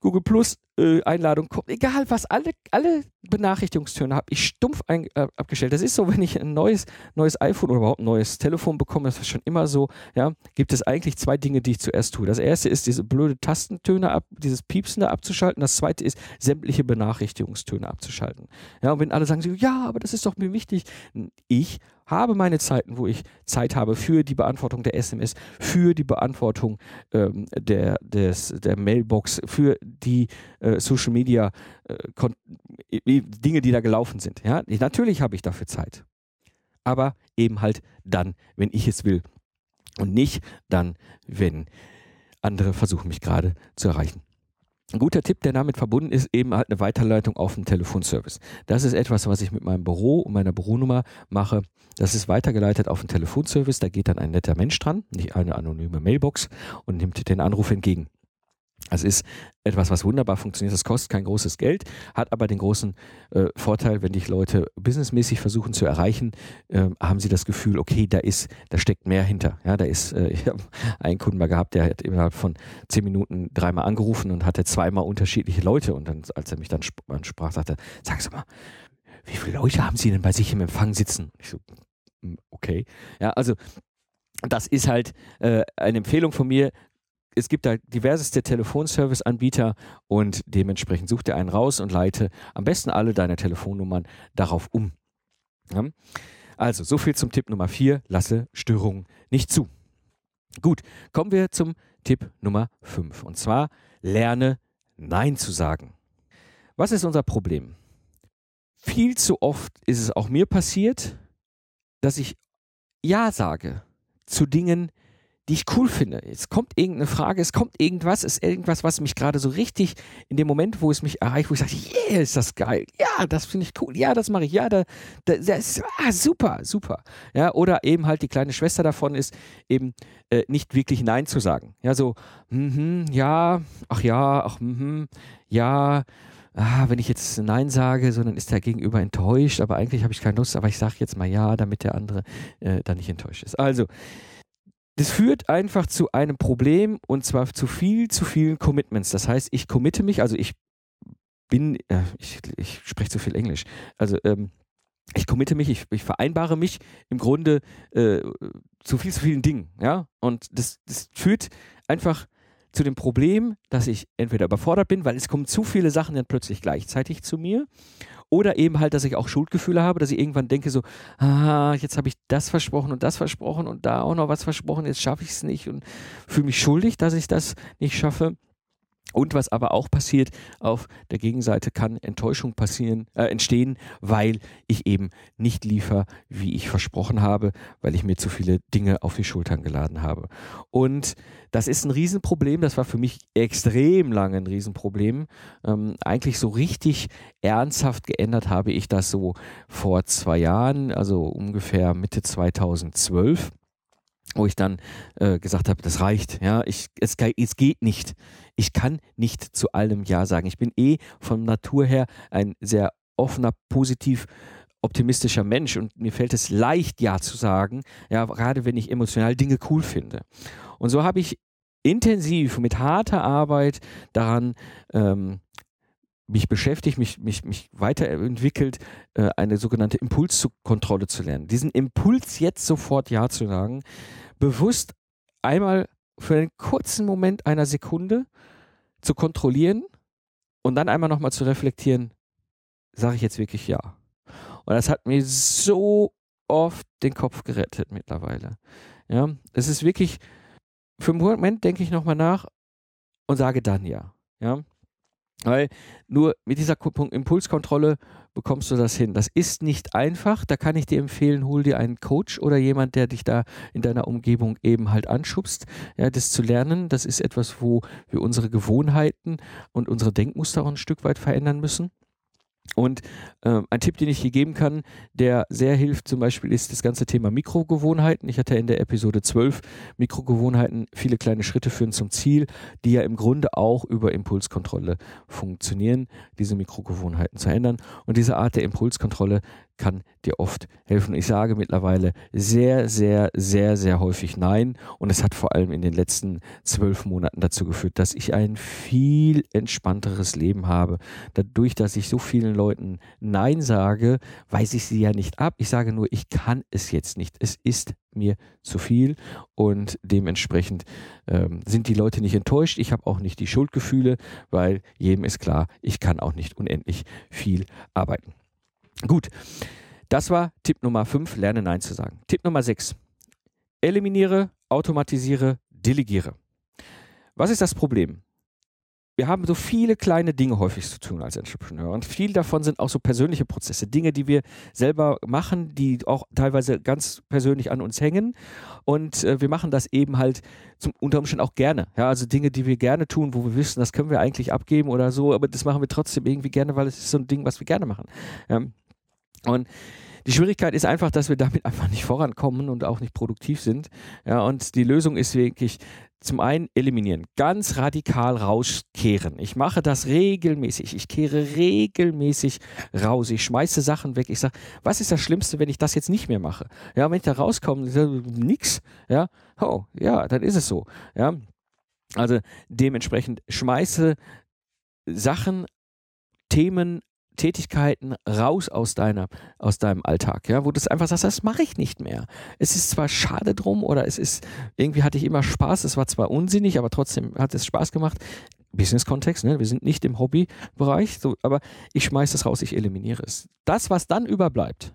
Google Plus äh, Einladung kommt, egal was, alle, alle Benachrichtigungstöne habe ich stumpf ein, äh, abgestellt. Das ist so, wenn ich ein neues, neues iPhone oder überhaupt ein neues Telefon bekomme, das ist schon immer so, ja, gibt es eigentlich zwei Dinge, die ich zuerst tue. Das erste ist, diese blöde Tastentöne ab, dieses Piepsende abzuschalten. Das zweite ist, sämtliche Benachrichtigungstöne abzuschalten. Ja, und wenn alle sagen, ja, aber das ist doch mir wichtig. Ich habe meine Zeiten, wo ich Zeit habe für die Beantwortung der SMS, für die Beantwortung ähm, der, des, der Mailbox, für die äh, Social Media äh, Dinge, die da gelaufen sind. Ja? Natürlich habe ich dafür Zeit. Aber eben halt dann, wenn ich es will. Und nicht dann, wenn andere versuchen, mich gerade zu erreichen. Ein guter Tipp, der damit verbunden ist, eben halt eine Weiterleitung auf den Telefonservice. Das ist etwas, was ich mit meinem Büro und meiner Büronummer mache. Das ist weitergeleitet auf den Telefonservice. Da geht dann ein netter Mensch dran, nicht eine anonyme Mailbox und nimmt den Anruf entgegen. Das ist etwas, was wunderbar funktioniert. Das kostet kein großes Geld, hat aber den großen äh, Vorteil, wenn dich Leute businessmäßig versuchen zu erreichen, äh, haben sie das Gefühl, okay, da ist, da steckt mehr hinter. Ja, da ist, äh, <laughs> ich habe einen Kunden mal gehabt, der hat innerhalb von zehn Minuten dreimal angerufen und hatte zweimal unterschiedliche Leute. Und dann, als er mich dann ansprach, sagte, sag Sie mal, wie viele Leute haben Sie denn bei sich im Empfang sitzen? Ich so, hm, okay. Ja, also das ist halt äh, eine Empfehlung von mir es gibt da diverseste Telefonservice-Anbieter und dementsprechend such dir einen raus und leite am besten alle deine Telefonnummern darauf um. Ja? Also, so viel zum Tipp Nummer 4. Lasse Störungen nicht zu. Gut, kommen wir zum Tipp Nummer 5. Und zwar lerne Nein zu sagen. Was ist unser Problem? Viel zu oft ist es auch mir passiert, dass ich Ja sage zu Dingen, die ich cool finde. Es kommt irgendeine Frage, es kommt irgendwas, es ist irgendwas, was mich gerade so richtig in dem Moment, wo es mich erreicht, wo ich sage, yeah, ist das geil. Ja, das finde ich cool. Ja, das mache ich. Ja, da, da, das ist ah, super, super. Ja, oder eben halt die kleine Schwester davon ist eben äh, nicht wirklich Nein zu sagen. Ja, so, mhm, ja, ach ja, ach, mhm, ja, ah, wenn ich jetzt Nein sage, so dann ist der Gegenüber enttäuscht, aber eigentlich habe ich keine Lust, aber ich sage jetzt mal Ja, damit der andere äh, dann nicht enttäuscht ist. Also, das führt einfach zu einem Problem und zwar zu viel, zu vielen Commitments. Das heißt, ich committe mich, also ich bin, äh, ich, ich spreche zu viel Englisch, also ähm, ich committe mich, ich, ich, vereinbare mich im Grunde äh, zu viel, zu vielen Dingen, ja, und das, das führt einfach zu dem Problem, dass ich entweder überfordert bin, weil es kommen zu viele Sachen dann plötzlich gleichzeitig zu mir oder eben halt, dass ich auch Schuldgefühle habe, dass ich irgendwann denke so, ah, jetzt habe ich das versprochen und das versprochen und da auch noch was versprochen, jetzt schaffe ich es nicht und fühle mich schuldig, dass ich das nicht schaffe. Und was aber auch passiert, auf der Gegenseite kann Enttäuschung passieren, äh, entstehen, weil ich eben nicht liefer, wie ich versprochen habe, weil ich mir zu viele Dinge auf die Schultern geladen habe. Und das ist ein Riesenproblem. Das war für mich extrem lange ein Riesenproblem. Ähm, eigentlich so richtig ernsthaft geändert habe ich das so vor zwei Jahren, also ungefähr Mitte 2012 wo ich dann äh, gesagt habe, das reicht, ja, ich, es, es geht nicht. Ich kann nicht zu allem Ja sagen. Ich bin eh von Natur her ein sehr offener, positiv optimistischer Mensch und mir fällt es leicht, Ja zu sagen, ja, gerade wenn ich emotional Dinge cool finde. Und so habe ich intensiv mit harter Arbeit daran ähm, mich beschäftigt, mich, mich, mich weiterentwickelt, äh, eine sogenannte Impulskontrolle zu lernen. Diesen Impuls jetzt sofort Ja zu sagen, bewusst einmal für einen kurzen Moment einer Sekunde zu kontrollieren und dann einmal nochmal zu reflektieren, sage ich jetzt wirklich Ja. Und das hat mir so oft den Kopf gerettet mittlerweile. Ja, es ist wirklich, für einen Moment denke ich nochmal nach und sage dann Ja. Ja, weil nur mit dieser Impulskontrolle bekommst du das hin. Das ist nicht einfach. Da kann ich dir empfehlen, hol dir einen Coach oder jemand, der dich da in deiner Umgebung eben halt anschubst. Ja, das zu lernen, das ist etwas, wo wir unsere Gewohnheiten und unsere Denkmuster auch ein Stück weit verändern müssen. Und äh, ein Tipp, den ich hier geben kann, der sehr hilft, zum Beispiel ist das ganze Thema Mikrogewohnheiten. Ich hatte in der Episode 12 Mikrogewohnheiten, viele kleine Schritte führen zum Ziel, die ja im Grunde auch über Impulskontrolle funktionieren, diese Mikrogewohnheiten zu ändern. Und diese Art der Impulskontrolle kann dir oft helfen. Ich sage mittlerweile sehr, sehr, sehr, sehr häufig Nein. Und es hat vor allem in den letzten zwölf Monaten dazu geführt, dass ich ein viel entspannteres Leben habe. Dadurch, dass ich so vielen Leuten Nein sage, weise ich sie ja nicht ab. Ich sage nur, ich kann es jetzt nicht. Es ist mir zu viel und dementsprechend ähm, sind die Leute nicht enttäuscht. Ich habe auch nicht die Schuldgefühle, weil jedem ist klar, ich kann auch nicht unendlich viel arbeiten. Gut, das war Tipp Nummer 5, lerne Nein zu sagen. Tipp Nummer 6, eliminiere, automatisiere, delegiere. Was ist das Problem? Wir haben so viele kleine Dinge häufig zu tun als Entrepreneur und viel davon sind auch so persönliche Prozesse, Dinge, die wir selber machen, die auch teilweise ganz persönlich an uns hängen und äh, wir machen das eben halt zum, unter Umständen auch gerne. Ja, also Dinge, die wir gerne tun, wo wir wissen, das können wir eigentlich abgeben oder so, aber das machen wir trotzdem irgendwie gerne, weil es ist so ein Ding, was wir gerne machen. Ja. Und die Schwierigkeit ist einfach, dass wir damit <laughs> einfach nicht vorankommen und auch nicht produktiv sind. Ja, und die Lösung ist wirklich zum einen eliminieren, ganz radikal rauskehren. Ich mache das regelmäßig. Ich kehre regelmäßig raus. Ich schmeiße Sachen weg. Ich sage, was ist das Schlimmste, wenn ich das jetzt nicht mehr mache? Ja, wenn ich da rauskomme, nix. Ja, oh, ja, dann ist es so. Ja, also dementsprechend schmeiße Sachen, Themen Tätigkeiten raus aus deiner, aus deinem Alltag, ja, wo du einfach sagst, das mache ich nicht mehr. Es ist zwar schade drum oder es ist, irgendwie hatte ich immer Spaß, es war zwar unsinnig, aber trotzdem hat es Spaß gemacht. Business-Kontext, ne? wir sind nicht im Hobbybereich, so, aber ich schmeiße es raus, ich eliminiere es. Das, was dann überbleibt,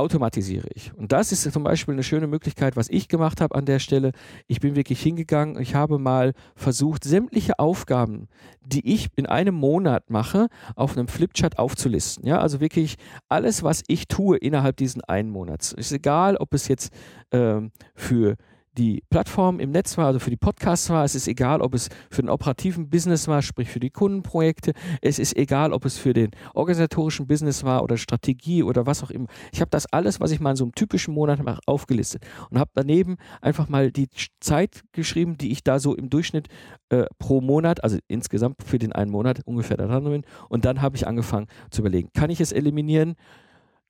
automatisiere ich. Und das ist zum Beispiel eine schöne Möglichkeit, was ich gemacht habe an der Stelle. Ich bin wirklich hingegangen, ich habe mal versucht, sämtliche Aufgaben, die ich in einem Monat mache, auf einem Flipchart aufzulisten. Ja, also wirklich alles, was ich tue innerhalb diesen einen Monats. Ist egal, ob es jetzt ähm, für die Plattform im Netz war, also für die Podcasts war. Es ist egal, ob es für den operativen Business war, sprich für die Kundenprojekte. Es ist egal, ob es für den organisatorischen Business war oder Strategie oder was auch immer. Ich habe das alles, was ich mal in so einem typischen Monat mache, aufgelistet und habe daneben einfach mal die Zeit geschrieben, die ich da so im Durchschnitt äh, pro Monat, also insgesamt für den einen Monat ungefähr da dran bin. Und dann habe ich angefangen zu überlegen, kann ich es eliminieren?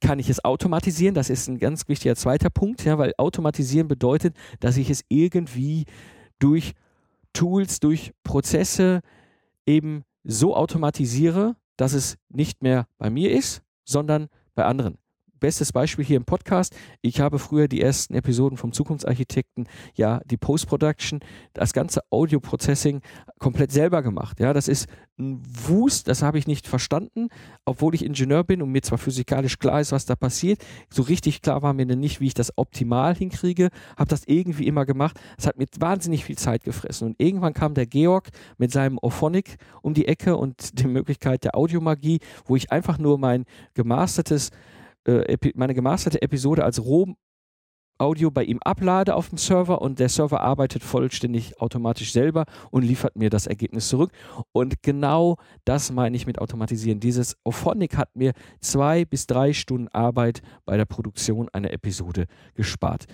Kann ich es automatisieren? Das ist ein ganz wichtiger zweiter Punkt, ja, weil automatisieren bedeutet, dass ich es irgendwie durch Tools, durch Prozesse eben so automatisiere, dass es nicht mehr bei mir ist, sondern bei anderen bestes Beispiel hier im Podcast. Ich habe früher die ersten Episoden vom Zukunftsarchitekten, ja, die Post-Production, das ganze Audio-Processing komplett selber gemacht. Ja, das ist ein Wust, das habe ich nicht verstanden, obwohl ich Ingenieur bin und mir zwar physikalisch klar ist, was da passiert. So richtig klar war mir dann nicht, wie ich das optimal hinkriege. Habe das irgendwie immer gemacht. Es hat mir wahnsinnig viel Zeit gefressen. Und irgendwann kam der Georg mit seinem Ophonic um die Ecke und die Möglichkeit der Audiomagie, wo ich einfach nur mein gemastertes äh, meine gemasterte Episode als Roh Audio bei ihm ablade auf dem Server und der Server arbeitet vollständig automatisch selber und liefert mir das Ergebnis zurück. Und genau das meine ich mit automatisieren. Dieses Ophonic hat mir zwei bis drei Stunden Arbeit bei der Produktion einer Episode gespart.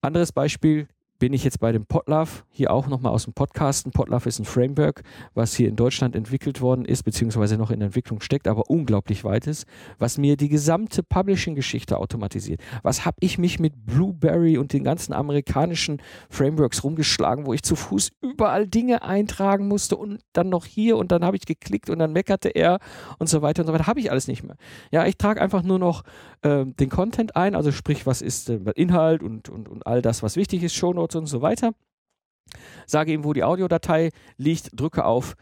Anderes Beispiel, bin ich jetzt bei dem Potlove, hier auch nochmal aus dem Podcasten. Potlove ist ein Framework, was hier in Deutschland entwickelt worden ist, beziehungsweise noch in Entwicklung steckt, aber unglaublich weit ist, was mir die gesamte Publishing-Geschichte automatisiert. Was habe ich mich mit Blueberry und den ganzen amerikanischen Frameworks rumgeschlagen, wo ich zu Fuß überall Dinge eintragen musste und dann noch hier und dann habe ich geklickt und dann meckerte er und so weiter und so weiter. Habe ich alles nicht mehr. Ja, ich trage einfach nur noch äh, den Content ein, also sprich, was ist äh, Inhalt und, und, und all das, was wichtig ist, Shownotes Downloads und so weiter. Sage ihm, wo die Audiodatei liegt, drücke auf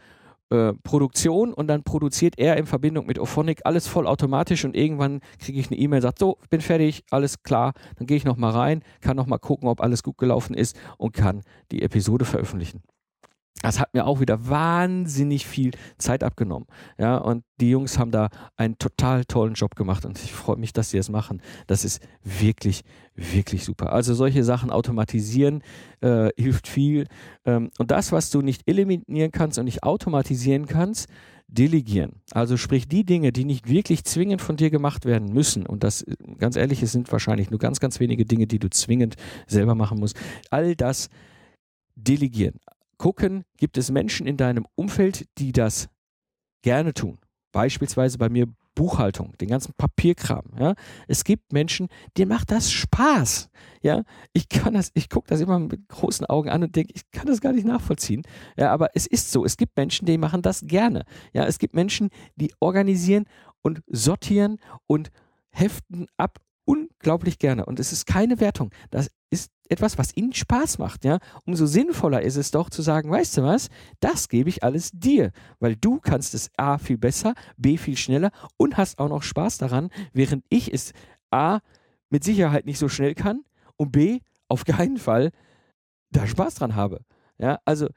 äh, Produktion und dann produziert er in Verbindung mit Ophonic alles vollautomatisch und irgendwann kriege ich eine E-Mail, sagt so, bin fertig, alles klar, dann gehe ich nochmal rein, kann nochmal gucken, ob alles gut gelaufen ist und kann die Episode veröffentlichen das hat mir auch wieder wahnsinnig viel Zeit abgenommen. Ja, und die Jungs haben da einen total tollen Job gemacht und ich freue mich, dass sie das machen. Das ist wirklich, wirklich super. Also solche Sachen automatisieren äh, hilft viel. Ähm, und das, was du nicht eliminieren kannst und nicht automatisieren kannst, delegieren. Also sprich die Dinge, die nicht wirklich zwingend von dir gemacht werden müssen. Und das, ganz ehrlich, es sind wahrscheinlich nur ganz, ganz wenige Dinge, die du zwingend selber machen musst. All das delegieren gucken, gibt es Menschen in deinem Umfeld, die das gerne tun. Beispielsweise bei mir Buchhaltung, den ganzen Papierkram. Ja? Es gibt Menschen, denen macht das Spaß. Ja, ich ich gucke das immer mit großen Augen an und denke, ich kann das gar nicht nachvollziehen. Ja, aber es ist so. Es gibt Menschen, die machen das gerne. Ja, es gibt Menschen, die organisieren und sortieren und heften ab unglaublich gerne. Und es ist keine Wertung. Das ist etwas, was ihnen Spaß macht, ja. Umso sinnvoller ist es doch zu sagen, weißt du was, das gebe ich alles dir, weil du kannst es A viel besser, B viel schneller und hast auch noch Spaß daran, während ich es A mit Sicherheit nicht so schnell kann und B auf keinen Fall da Spaß dran habe. Ja, also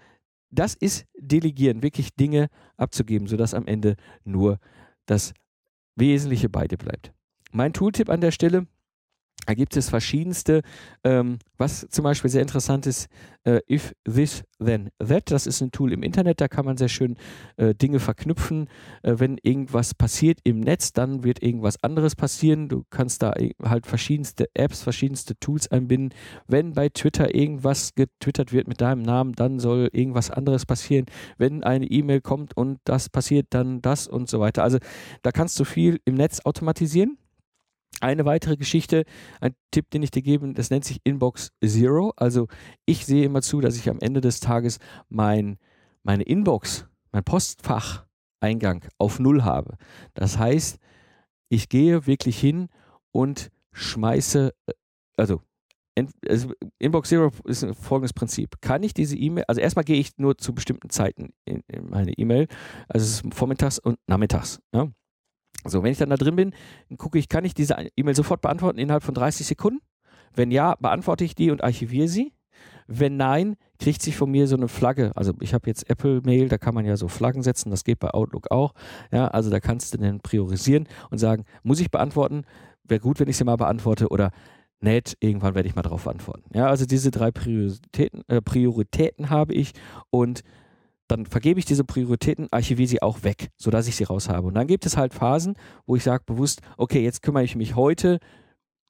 das ist Delegieren, wirklich Dinge abzugeben, sodass am Ende nur das Wesentliche bei dir bleibt. Mein Tooltip an der Stelle, da gibt es verschiedenste, ähm, was zum Beispiel sehr interessant ist, äh, If This Then That. Das ist ein Tool im Internet, da kann man sehr schön äh, Dinge verknüpfen. Äh, wenn irgendwas passiert im Netz, dann wird irgendwas anderes passieren. Du kannst da äh, halt verschiedenste Apps, verschiedenste Tools einbinden. Wenn bei Twitter irgendwas getwittert wird mit deinem Namen, dann soll irgendwas anderes passieren. Wenn eine E-Mail kommt und das passiert, dann das und so weiter. Also da kannst du viel im Netz automatisieren. Eine weitere Geschichte, ein Tipp, den ich dir gebe, das nennt sich Inbox Zero. Also ich sehe immer zu, dass ich am Ende des Tages mein, meine Inbox, mein Postfacheingang auf Null habe. Das heißt, ich gehe wirklich hin und schmeiße, äh, also also Inbox Zero ist ein folgendes Prinzip. Kann ich diese E-Mail, also erstmal gehe ich nur zu bestimmten Zeiten in, in meine E-Mail, also es ist vormittags und nachmittags. Ja? So, wenn ich dann da drin bin, gucke ich, kann ich diese E-Mail sofort beantworten innerhalb von 30 Sekunden? Wenn ja, beantworte ich die und archiviere sie. Wenn nein, kriegt sich von mir so eine Flagge. Also ich habe jetzt Apple Mail, da kann man ja so Flaggen setzen, das geht bei Outlook auch. Ja, also da kannst du dann priorisieren und sagen, muss ich beantworten? Wäre gut, wenn ich sie mal beantworte oder nett, irgendwann werde ich mal darauf antworten. Ja, also diese drei Prioritäten, äh, Prioritäten habe ich und dann vergebe ich diese Prioritäten, archiviere sie auch weg, sodass ich sie raus habe. Und dann gibt es halt Phasen, wo ich sage bewusst, okay, jetzt kümmere ich mich heute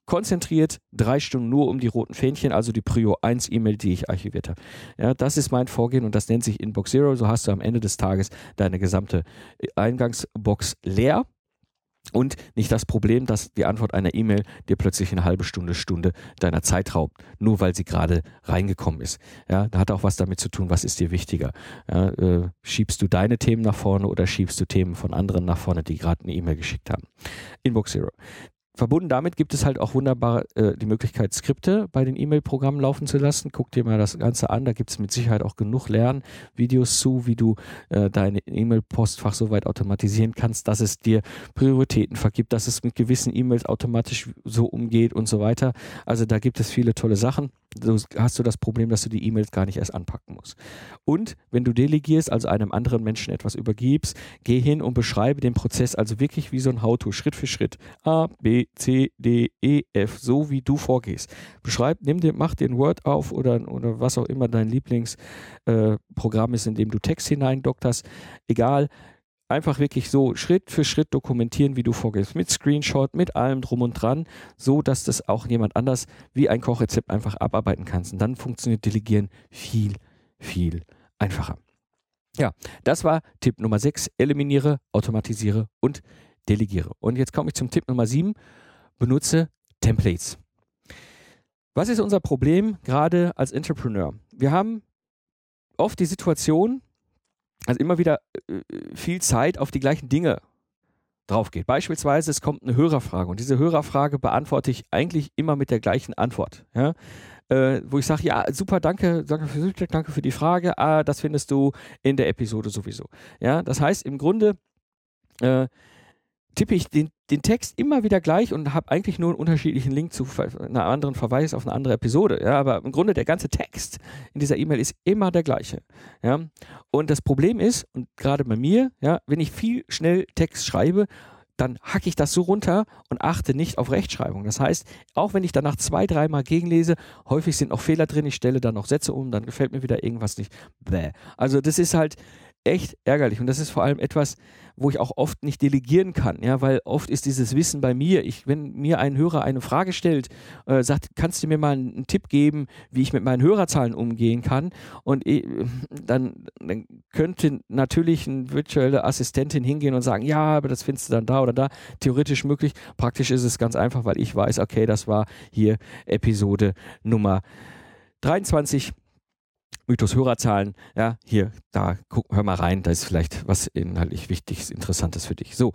konzentriert drei Stunden nur um die roten Fähnchen, also die Prio 1 E-Mail, die ich archiviert habe. Ja, das ist mein Vorgehen und das nennt sich Inbox Zero. So hast du am Ende des Tages deine gesamte Eingangsbox leer und nicht das Problem, dass die Antwort einer E-Mail dir plötzlich eine halbe Stunde, Stunde deiner Zeit raubt, nur weil sie gerade reingekommen ist. Ja, da hat auch was damit zu tun, was ist dir wichtiger. Ja, äh, schiebst du deine Themen nach vorne oder schiebst du Themen von anderen nach vorne, die gerade eine E-Mail geschickt haben? Inbox Zero. Verbunden damit gibt es halt auch wunderbar äh, die Möglichkeit, Skripte bei den E-Mail-Programmen laufen zu lassen. Guck dir mal das Ganze an, da gibt es mit Sicherheit auch genug Lernvideos zu, wie du äh, deine E-Mail-Postfach so weit automatisieren kannst, dass es dir Prioritäten vergibt, dass es mit gewissen E-Mails automatisch so umgeht und so weiter. Also da gibt es viele tolle Sachen so hast du das Problem, dass du die E-Mails gar nicht erst anpacken musst. Und wenn du delegierst, also einem anderen Menschen etwas übergibst, geh hin und beschreibe den Prozess also wirklich wie so ein How-To, Schritt für Schritt. A, B, C, D, E, F, so wie du vorgehst. Beschreib, nimm dir, mach den Word auf oder, oder was auch immer dein Lieblingsprogramm äh, ist, in dem du Text hineindokterst. Egal, einfach wirklich so Schritt für Schritt dokumentieren, wie du vorgehst, mit Screenshot, mit allem drum und dran, so dass das auch jemand anders wie ein Kochrezept einfach abarbeiten kannst. Und dann funktioniert Delegieren viel, viel einfacher. Ja, das war Tipp Nummer 6. Eliminiere, automatisiere und delegiere. Und jetzt komme ich zum Tipp Nummer 7. Benutze Templates. Was ist unser Problem gerade als Entrepreneur? Wir haben oft die Situation, also immer wieder äh, viel Zeit auf die gleichen Dinge drauf geht. Beispielsweise, es kommt eine Hörerfrage und diese Hörerfrage beantworte ich eigentlich immer mit der gleichen Antwort. Ja? Äh, wo ich sage, ja, super, danke, danke für, danke für die Frage, ah, das findest du in der Episode sowieso. Ja, das heißt, im Grunde äh, tippe ich den, den Text immer wieder gleich und habe eigentlich nur einen unterschiedlichen Link zu einer anderen Verweis auf eine andere Episode. Ja, aber im Grunde der ganze Text in dieser E-Mail ist immer der gleiche. Ja, und das Problem ist, und gerade bei mir, ja, wenn ich viel schnell Text schreibe, dann hacke ich das so runter und achte nicht auf Rechtschreibung. Das heißt, auch wenn ich danach zwei, dreimal gegenlese, häufig sind noch Fehler drin, ich stelle dann noch Sätze um, dann gefällt mir wieder irgendwas nicht. Bäh. Also das ist halt, echt ärgerlich. Und das ist vor allem etwas, wo ich auch oft nicht delegieren kann, ja, weil oft ist dieses Wissen bei mir. Ich, wenn mir ein Hörer eine Frage stellt, äh, sagt, kannst du mir mal einen, einen, Tipp geben, wie ich mit meinen Hörerzahlen umgehen kann? Und äh, dann, dann könnte natürlich eine virtuelle Assistentin hingehen und sagen, ja, aber das findest du dann da oder da. Theoretisch möglich. Praktisch ist es ganz einfach, weil ich weiß, okay, das war hier Episode Nummer 23 Mythos Hörerzahlen, ja, hier, da, guck, hör mal rein, da ist vielleicht was inhaltlich Wichtiges, Interessantes für dich. So,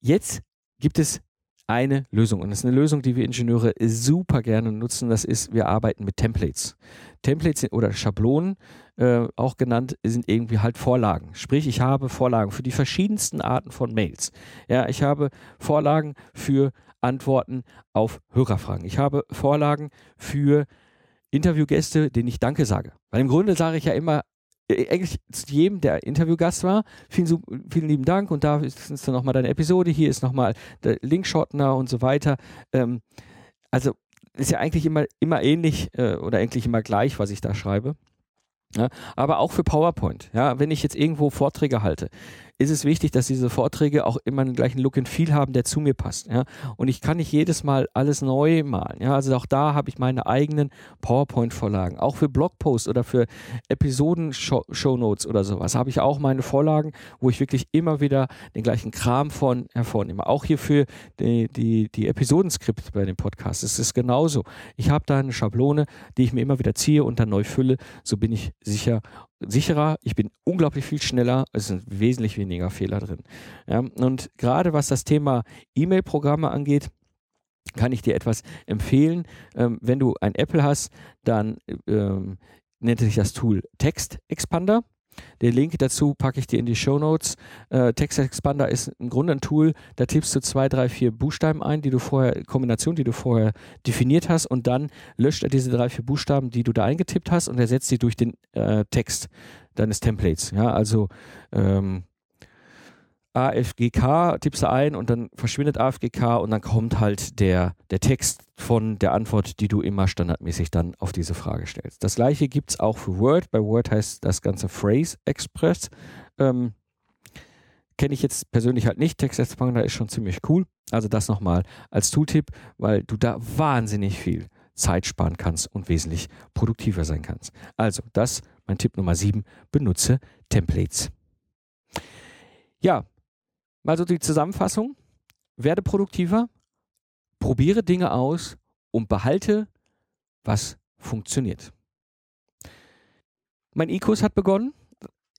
jetzt gibt es eine Lösung und das ist eine Lösung, die wir Ingenieure super gerne nutzen. Das ist, wir arbeiten mit Templates. Templates oder Schablonen, äh, auch genannt, sind irgendwie halt Vorlagen. Sprich, ich habe Vorlagen für die verschiedensten Arten von Mails. Ja, ich habe Vorlagen für Antworten auf Hörerfragen. Ich habe Vorlagen für Interviewgäste, denen ich Danke sage. Weil im Grunde sage ich ja immer, äh, eigentlich zu jedem, der Interviewgast war, vielen, vielen lieben Dank und da ist dann nochmal deine Episode, hier ist nochmal der Linkshotner und so weiter. Ähm, also ist ja eigentlich immer, immer ähnlich äh, oder eigentlich immer gleich, was ich da schreibe. Ja, aber auch für PowerPoint. Ja, wenn ich jetzt irgendwo Vorträge halte, ist es wichtig, dass diese Vorträge auch immer den gleichen Look and Feel haben, der zu mir passt. Ja? Und ich kann nicht jedes Mal alles neu malen. Ja? Also auch da habe ich meine eigenen PowerPoint-Vorlagen. Auch für Blogposts oder für Episoden-Shownotes oder sowas habe ich auch meine Vorlagen, wo ich wirklich immer wieder den gleichen Kram von hervornehme. Auch hier für die, die, die Episodenskripte bei dem Podcast ist es genauso. Ich habe da eine Schablone, die ich mir immer wieder ziehe und dann neu fülle. So bin ich sicher sicherer, ich bin unglaublich viel schneller, es sind wesentlich weniger Fehler drin. Ja, und gerade was das Thema E-Mail-Programme angeht, kann ich dir etwas empfehlen. Ähm, wenn du ein Apple hast, dann ähm, nennt sich das Tool Text Expander. Den Link dazu packe ich dir in die Show Notes. Äh, Text Expander ist im Grunde ein Tool, da tippst du zwei, drei, vier Buchstaben ein, die du vorher, Kombination, die du vorher definiert hast und dann löscht er diese drei, vier Buchstaben, die du da eingetippt hast und ersetzt sie durch den äh, Text deines Templates. Ja, also ähm, AFGK, tippst du ein und dann verschwindet AFGK und dann kommt halt der, der Text von der Antwort, die du immer standardmäßig dann auf diese Frage stellst. Das gleiche gibt es auch für Word. Bei Word heißt das Ganze Phrase Express. Ähm, Kenne ich jetzt persönlich halt nicht. Text Expander ist schon ziemlich cool. Also das nochmal als Tooltip, weil du da wahnsinnig viel Zeit sparen kannst und wesentlich produktiver sein kannst. Also das, mein Tipp Nummer 7, benutze Templates. Ja, mal so die Zusammenfassung. Werde produktiver, probiere Dinge aus und behalte, was funktioniert. Mein E-Kurs hat begonnen.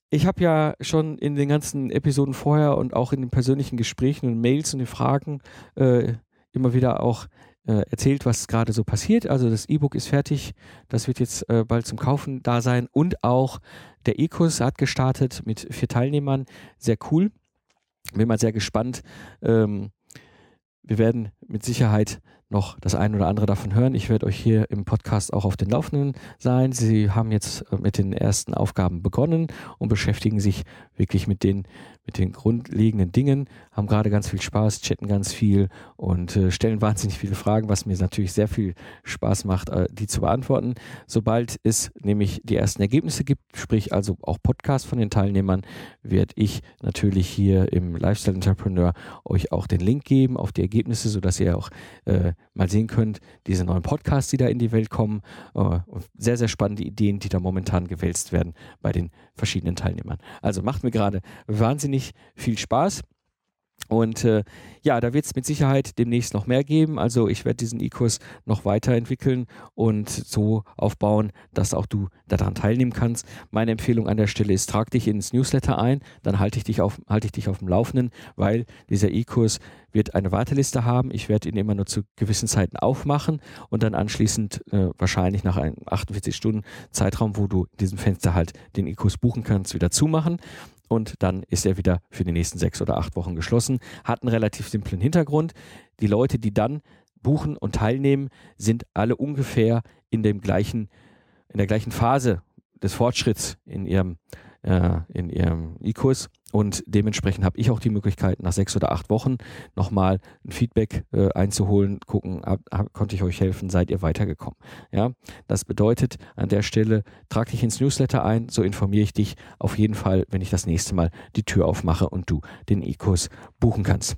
Ich habe ja schon in den ganzen Episoden vorher und auch in den persönlichen Gesprächen und Mails und den Fragen äh, immer wieder auch äh, erzählt, was gerade so passiert. Also das E-Book ist fertig, das wird jetzt äh, bald zum Kaufen da sein und auch der E-Kurs hat gestartet mit vier Teilnehmern. Sehr cool. Bin mal sehr gespannt. Ähm, wir werden mit Sicherheit noch das ein oder andere davon hören. Ich werde euch hier im Podcast auch auf den Laufenden sein. Sie haben jetzt äh, mit den ersten Aufgaben begonnen und beschäftigen sich wirklich mit den, mit den grundlegenden Dingen, haben gerade ganz viel Spaß, chatten ganz viel und äh, stellen wahnsinnig viele Fragen, was mir natürlich sehr viel Spaß macht, äh, die zu beantworten. Sobald es nämlich die ersten Ergebnisse gibt, sprich also auch Podcast von den Teilnehmern, werde ich natürlich hier im Lifestyle Entrepreneur euch auch den Link geben auf die Ergebnisse, sodass ihr auch äh, mal sehen könnt, diese neuen Podcasts, die da in die Welt kommen. Äh, sehr, sehr spannende Ideen, die da momentan gewälzt werden bei den verschiedenen Teilnehmern. Also macht mir gerade wahnsinnig viel Spaß. Und äh, ja, da wird es mit Sicherheit demnächst noch mehr geben. Also ich werde diesen E-Kurs noch weiterentwickeln und so aufbauen, dass auch du daran teilnehmen kannst. Meine Empfehlung an der Stelle ist, trag dich ins Newsletter ein, dann halte ich dich auf, halte ich dich auf dem Laufenden, weil dieser E-Kurs wird eine Warteliste haben. Ich werde ihn immer nur zu gewissen Zeiten aufmachen und dann anschließend äh, wahrscheinlich nach einem 48 Stunden Zeitraum, wo du in diesem Fenster halt den E-Kurs buchen kannst, wieder zumachen und dann ist er wieder für die nächsten sechs oder acht Wochen geschlossen. Hat einen relativ simplen Hintergrund. Die Leute, die dann buchen und teilnehmen, sind alle ungefähr in dem gleichen, in der gleichen Phase des Fortschritts in ihrem äh, in ihrem E-Kurs und dementsprechend habe ich auch die Möglichkeit, nach sechs oder acht Wochen nochmal ein Feedback äh, einzuholen, gucken, hab, hab, konnte ich euch helfen, seid ihr weitergekommen. Ja, das bedeutet an der Stelle, trag dich ins Newsletter ein, so informiere ich dich auf jeden Fall, wenn ich das nächste Mal die Tür aufmache und du den E-Kurs buchen kannst.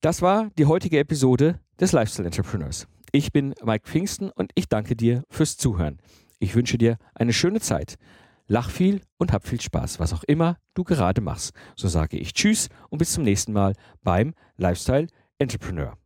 Das war die heutige Episode des Lifestyle Entrepreneurs. Ich bin Mike Pfingsten und ich danke dir fürs Zuhören. Ich wünsche dir eine schöne Zeit. Lach viel und hab viel Spaß, was auch immer du gerade machst. So sage ich Tschüss und bis zum nächsten Mal beim Lifestyle Entrepreneur.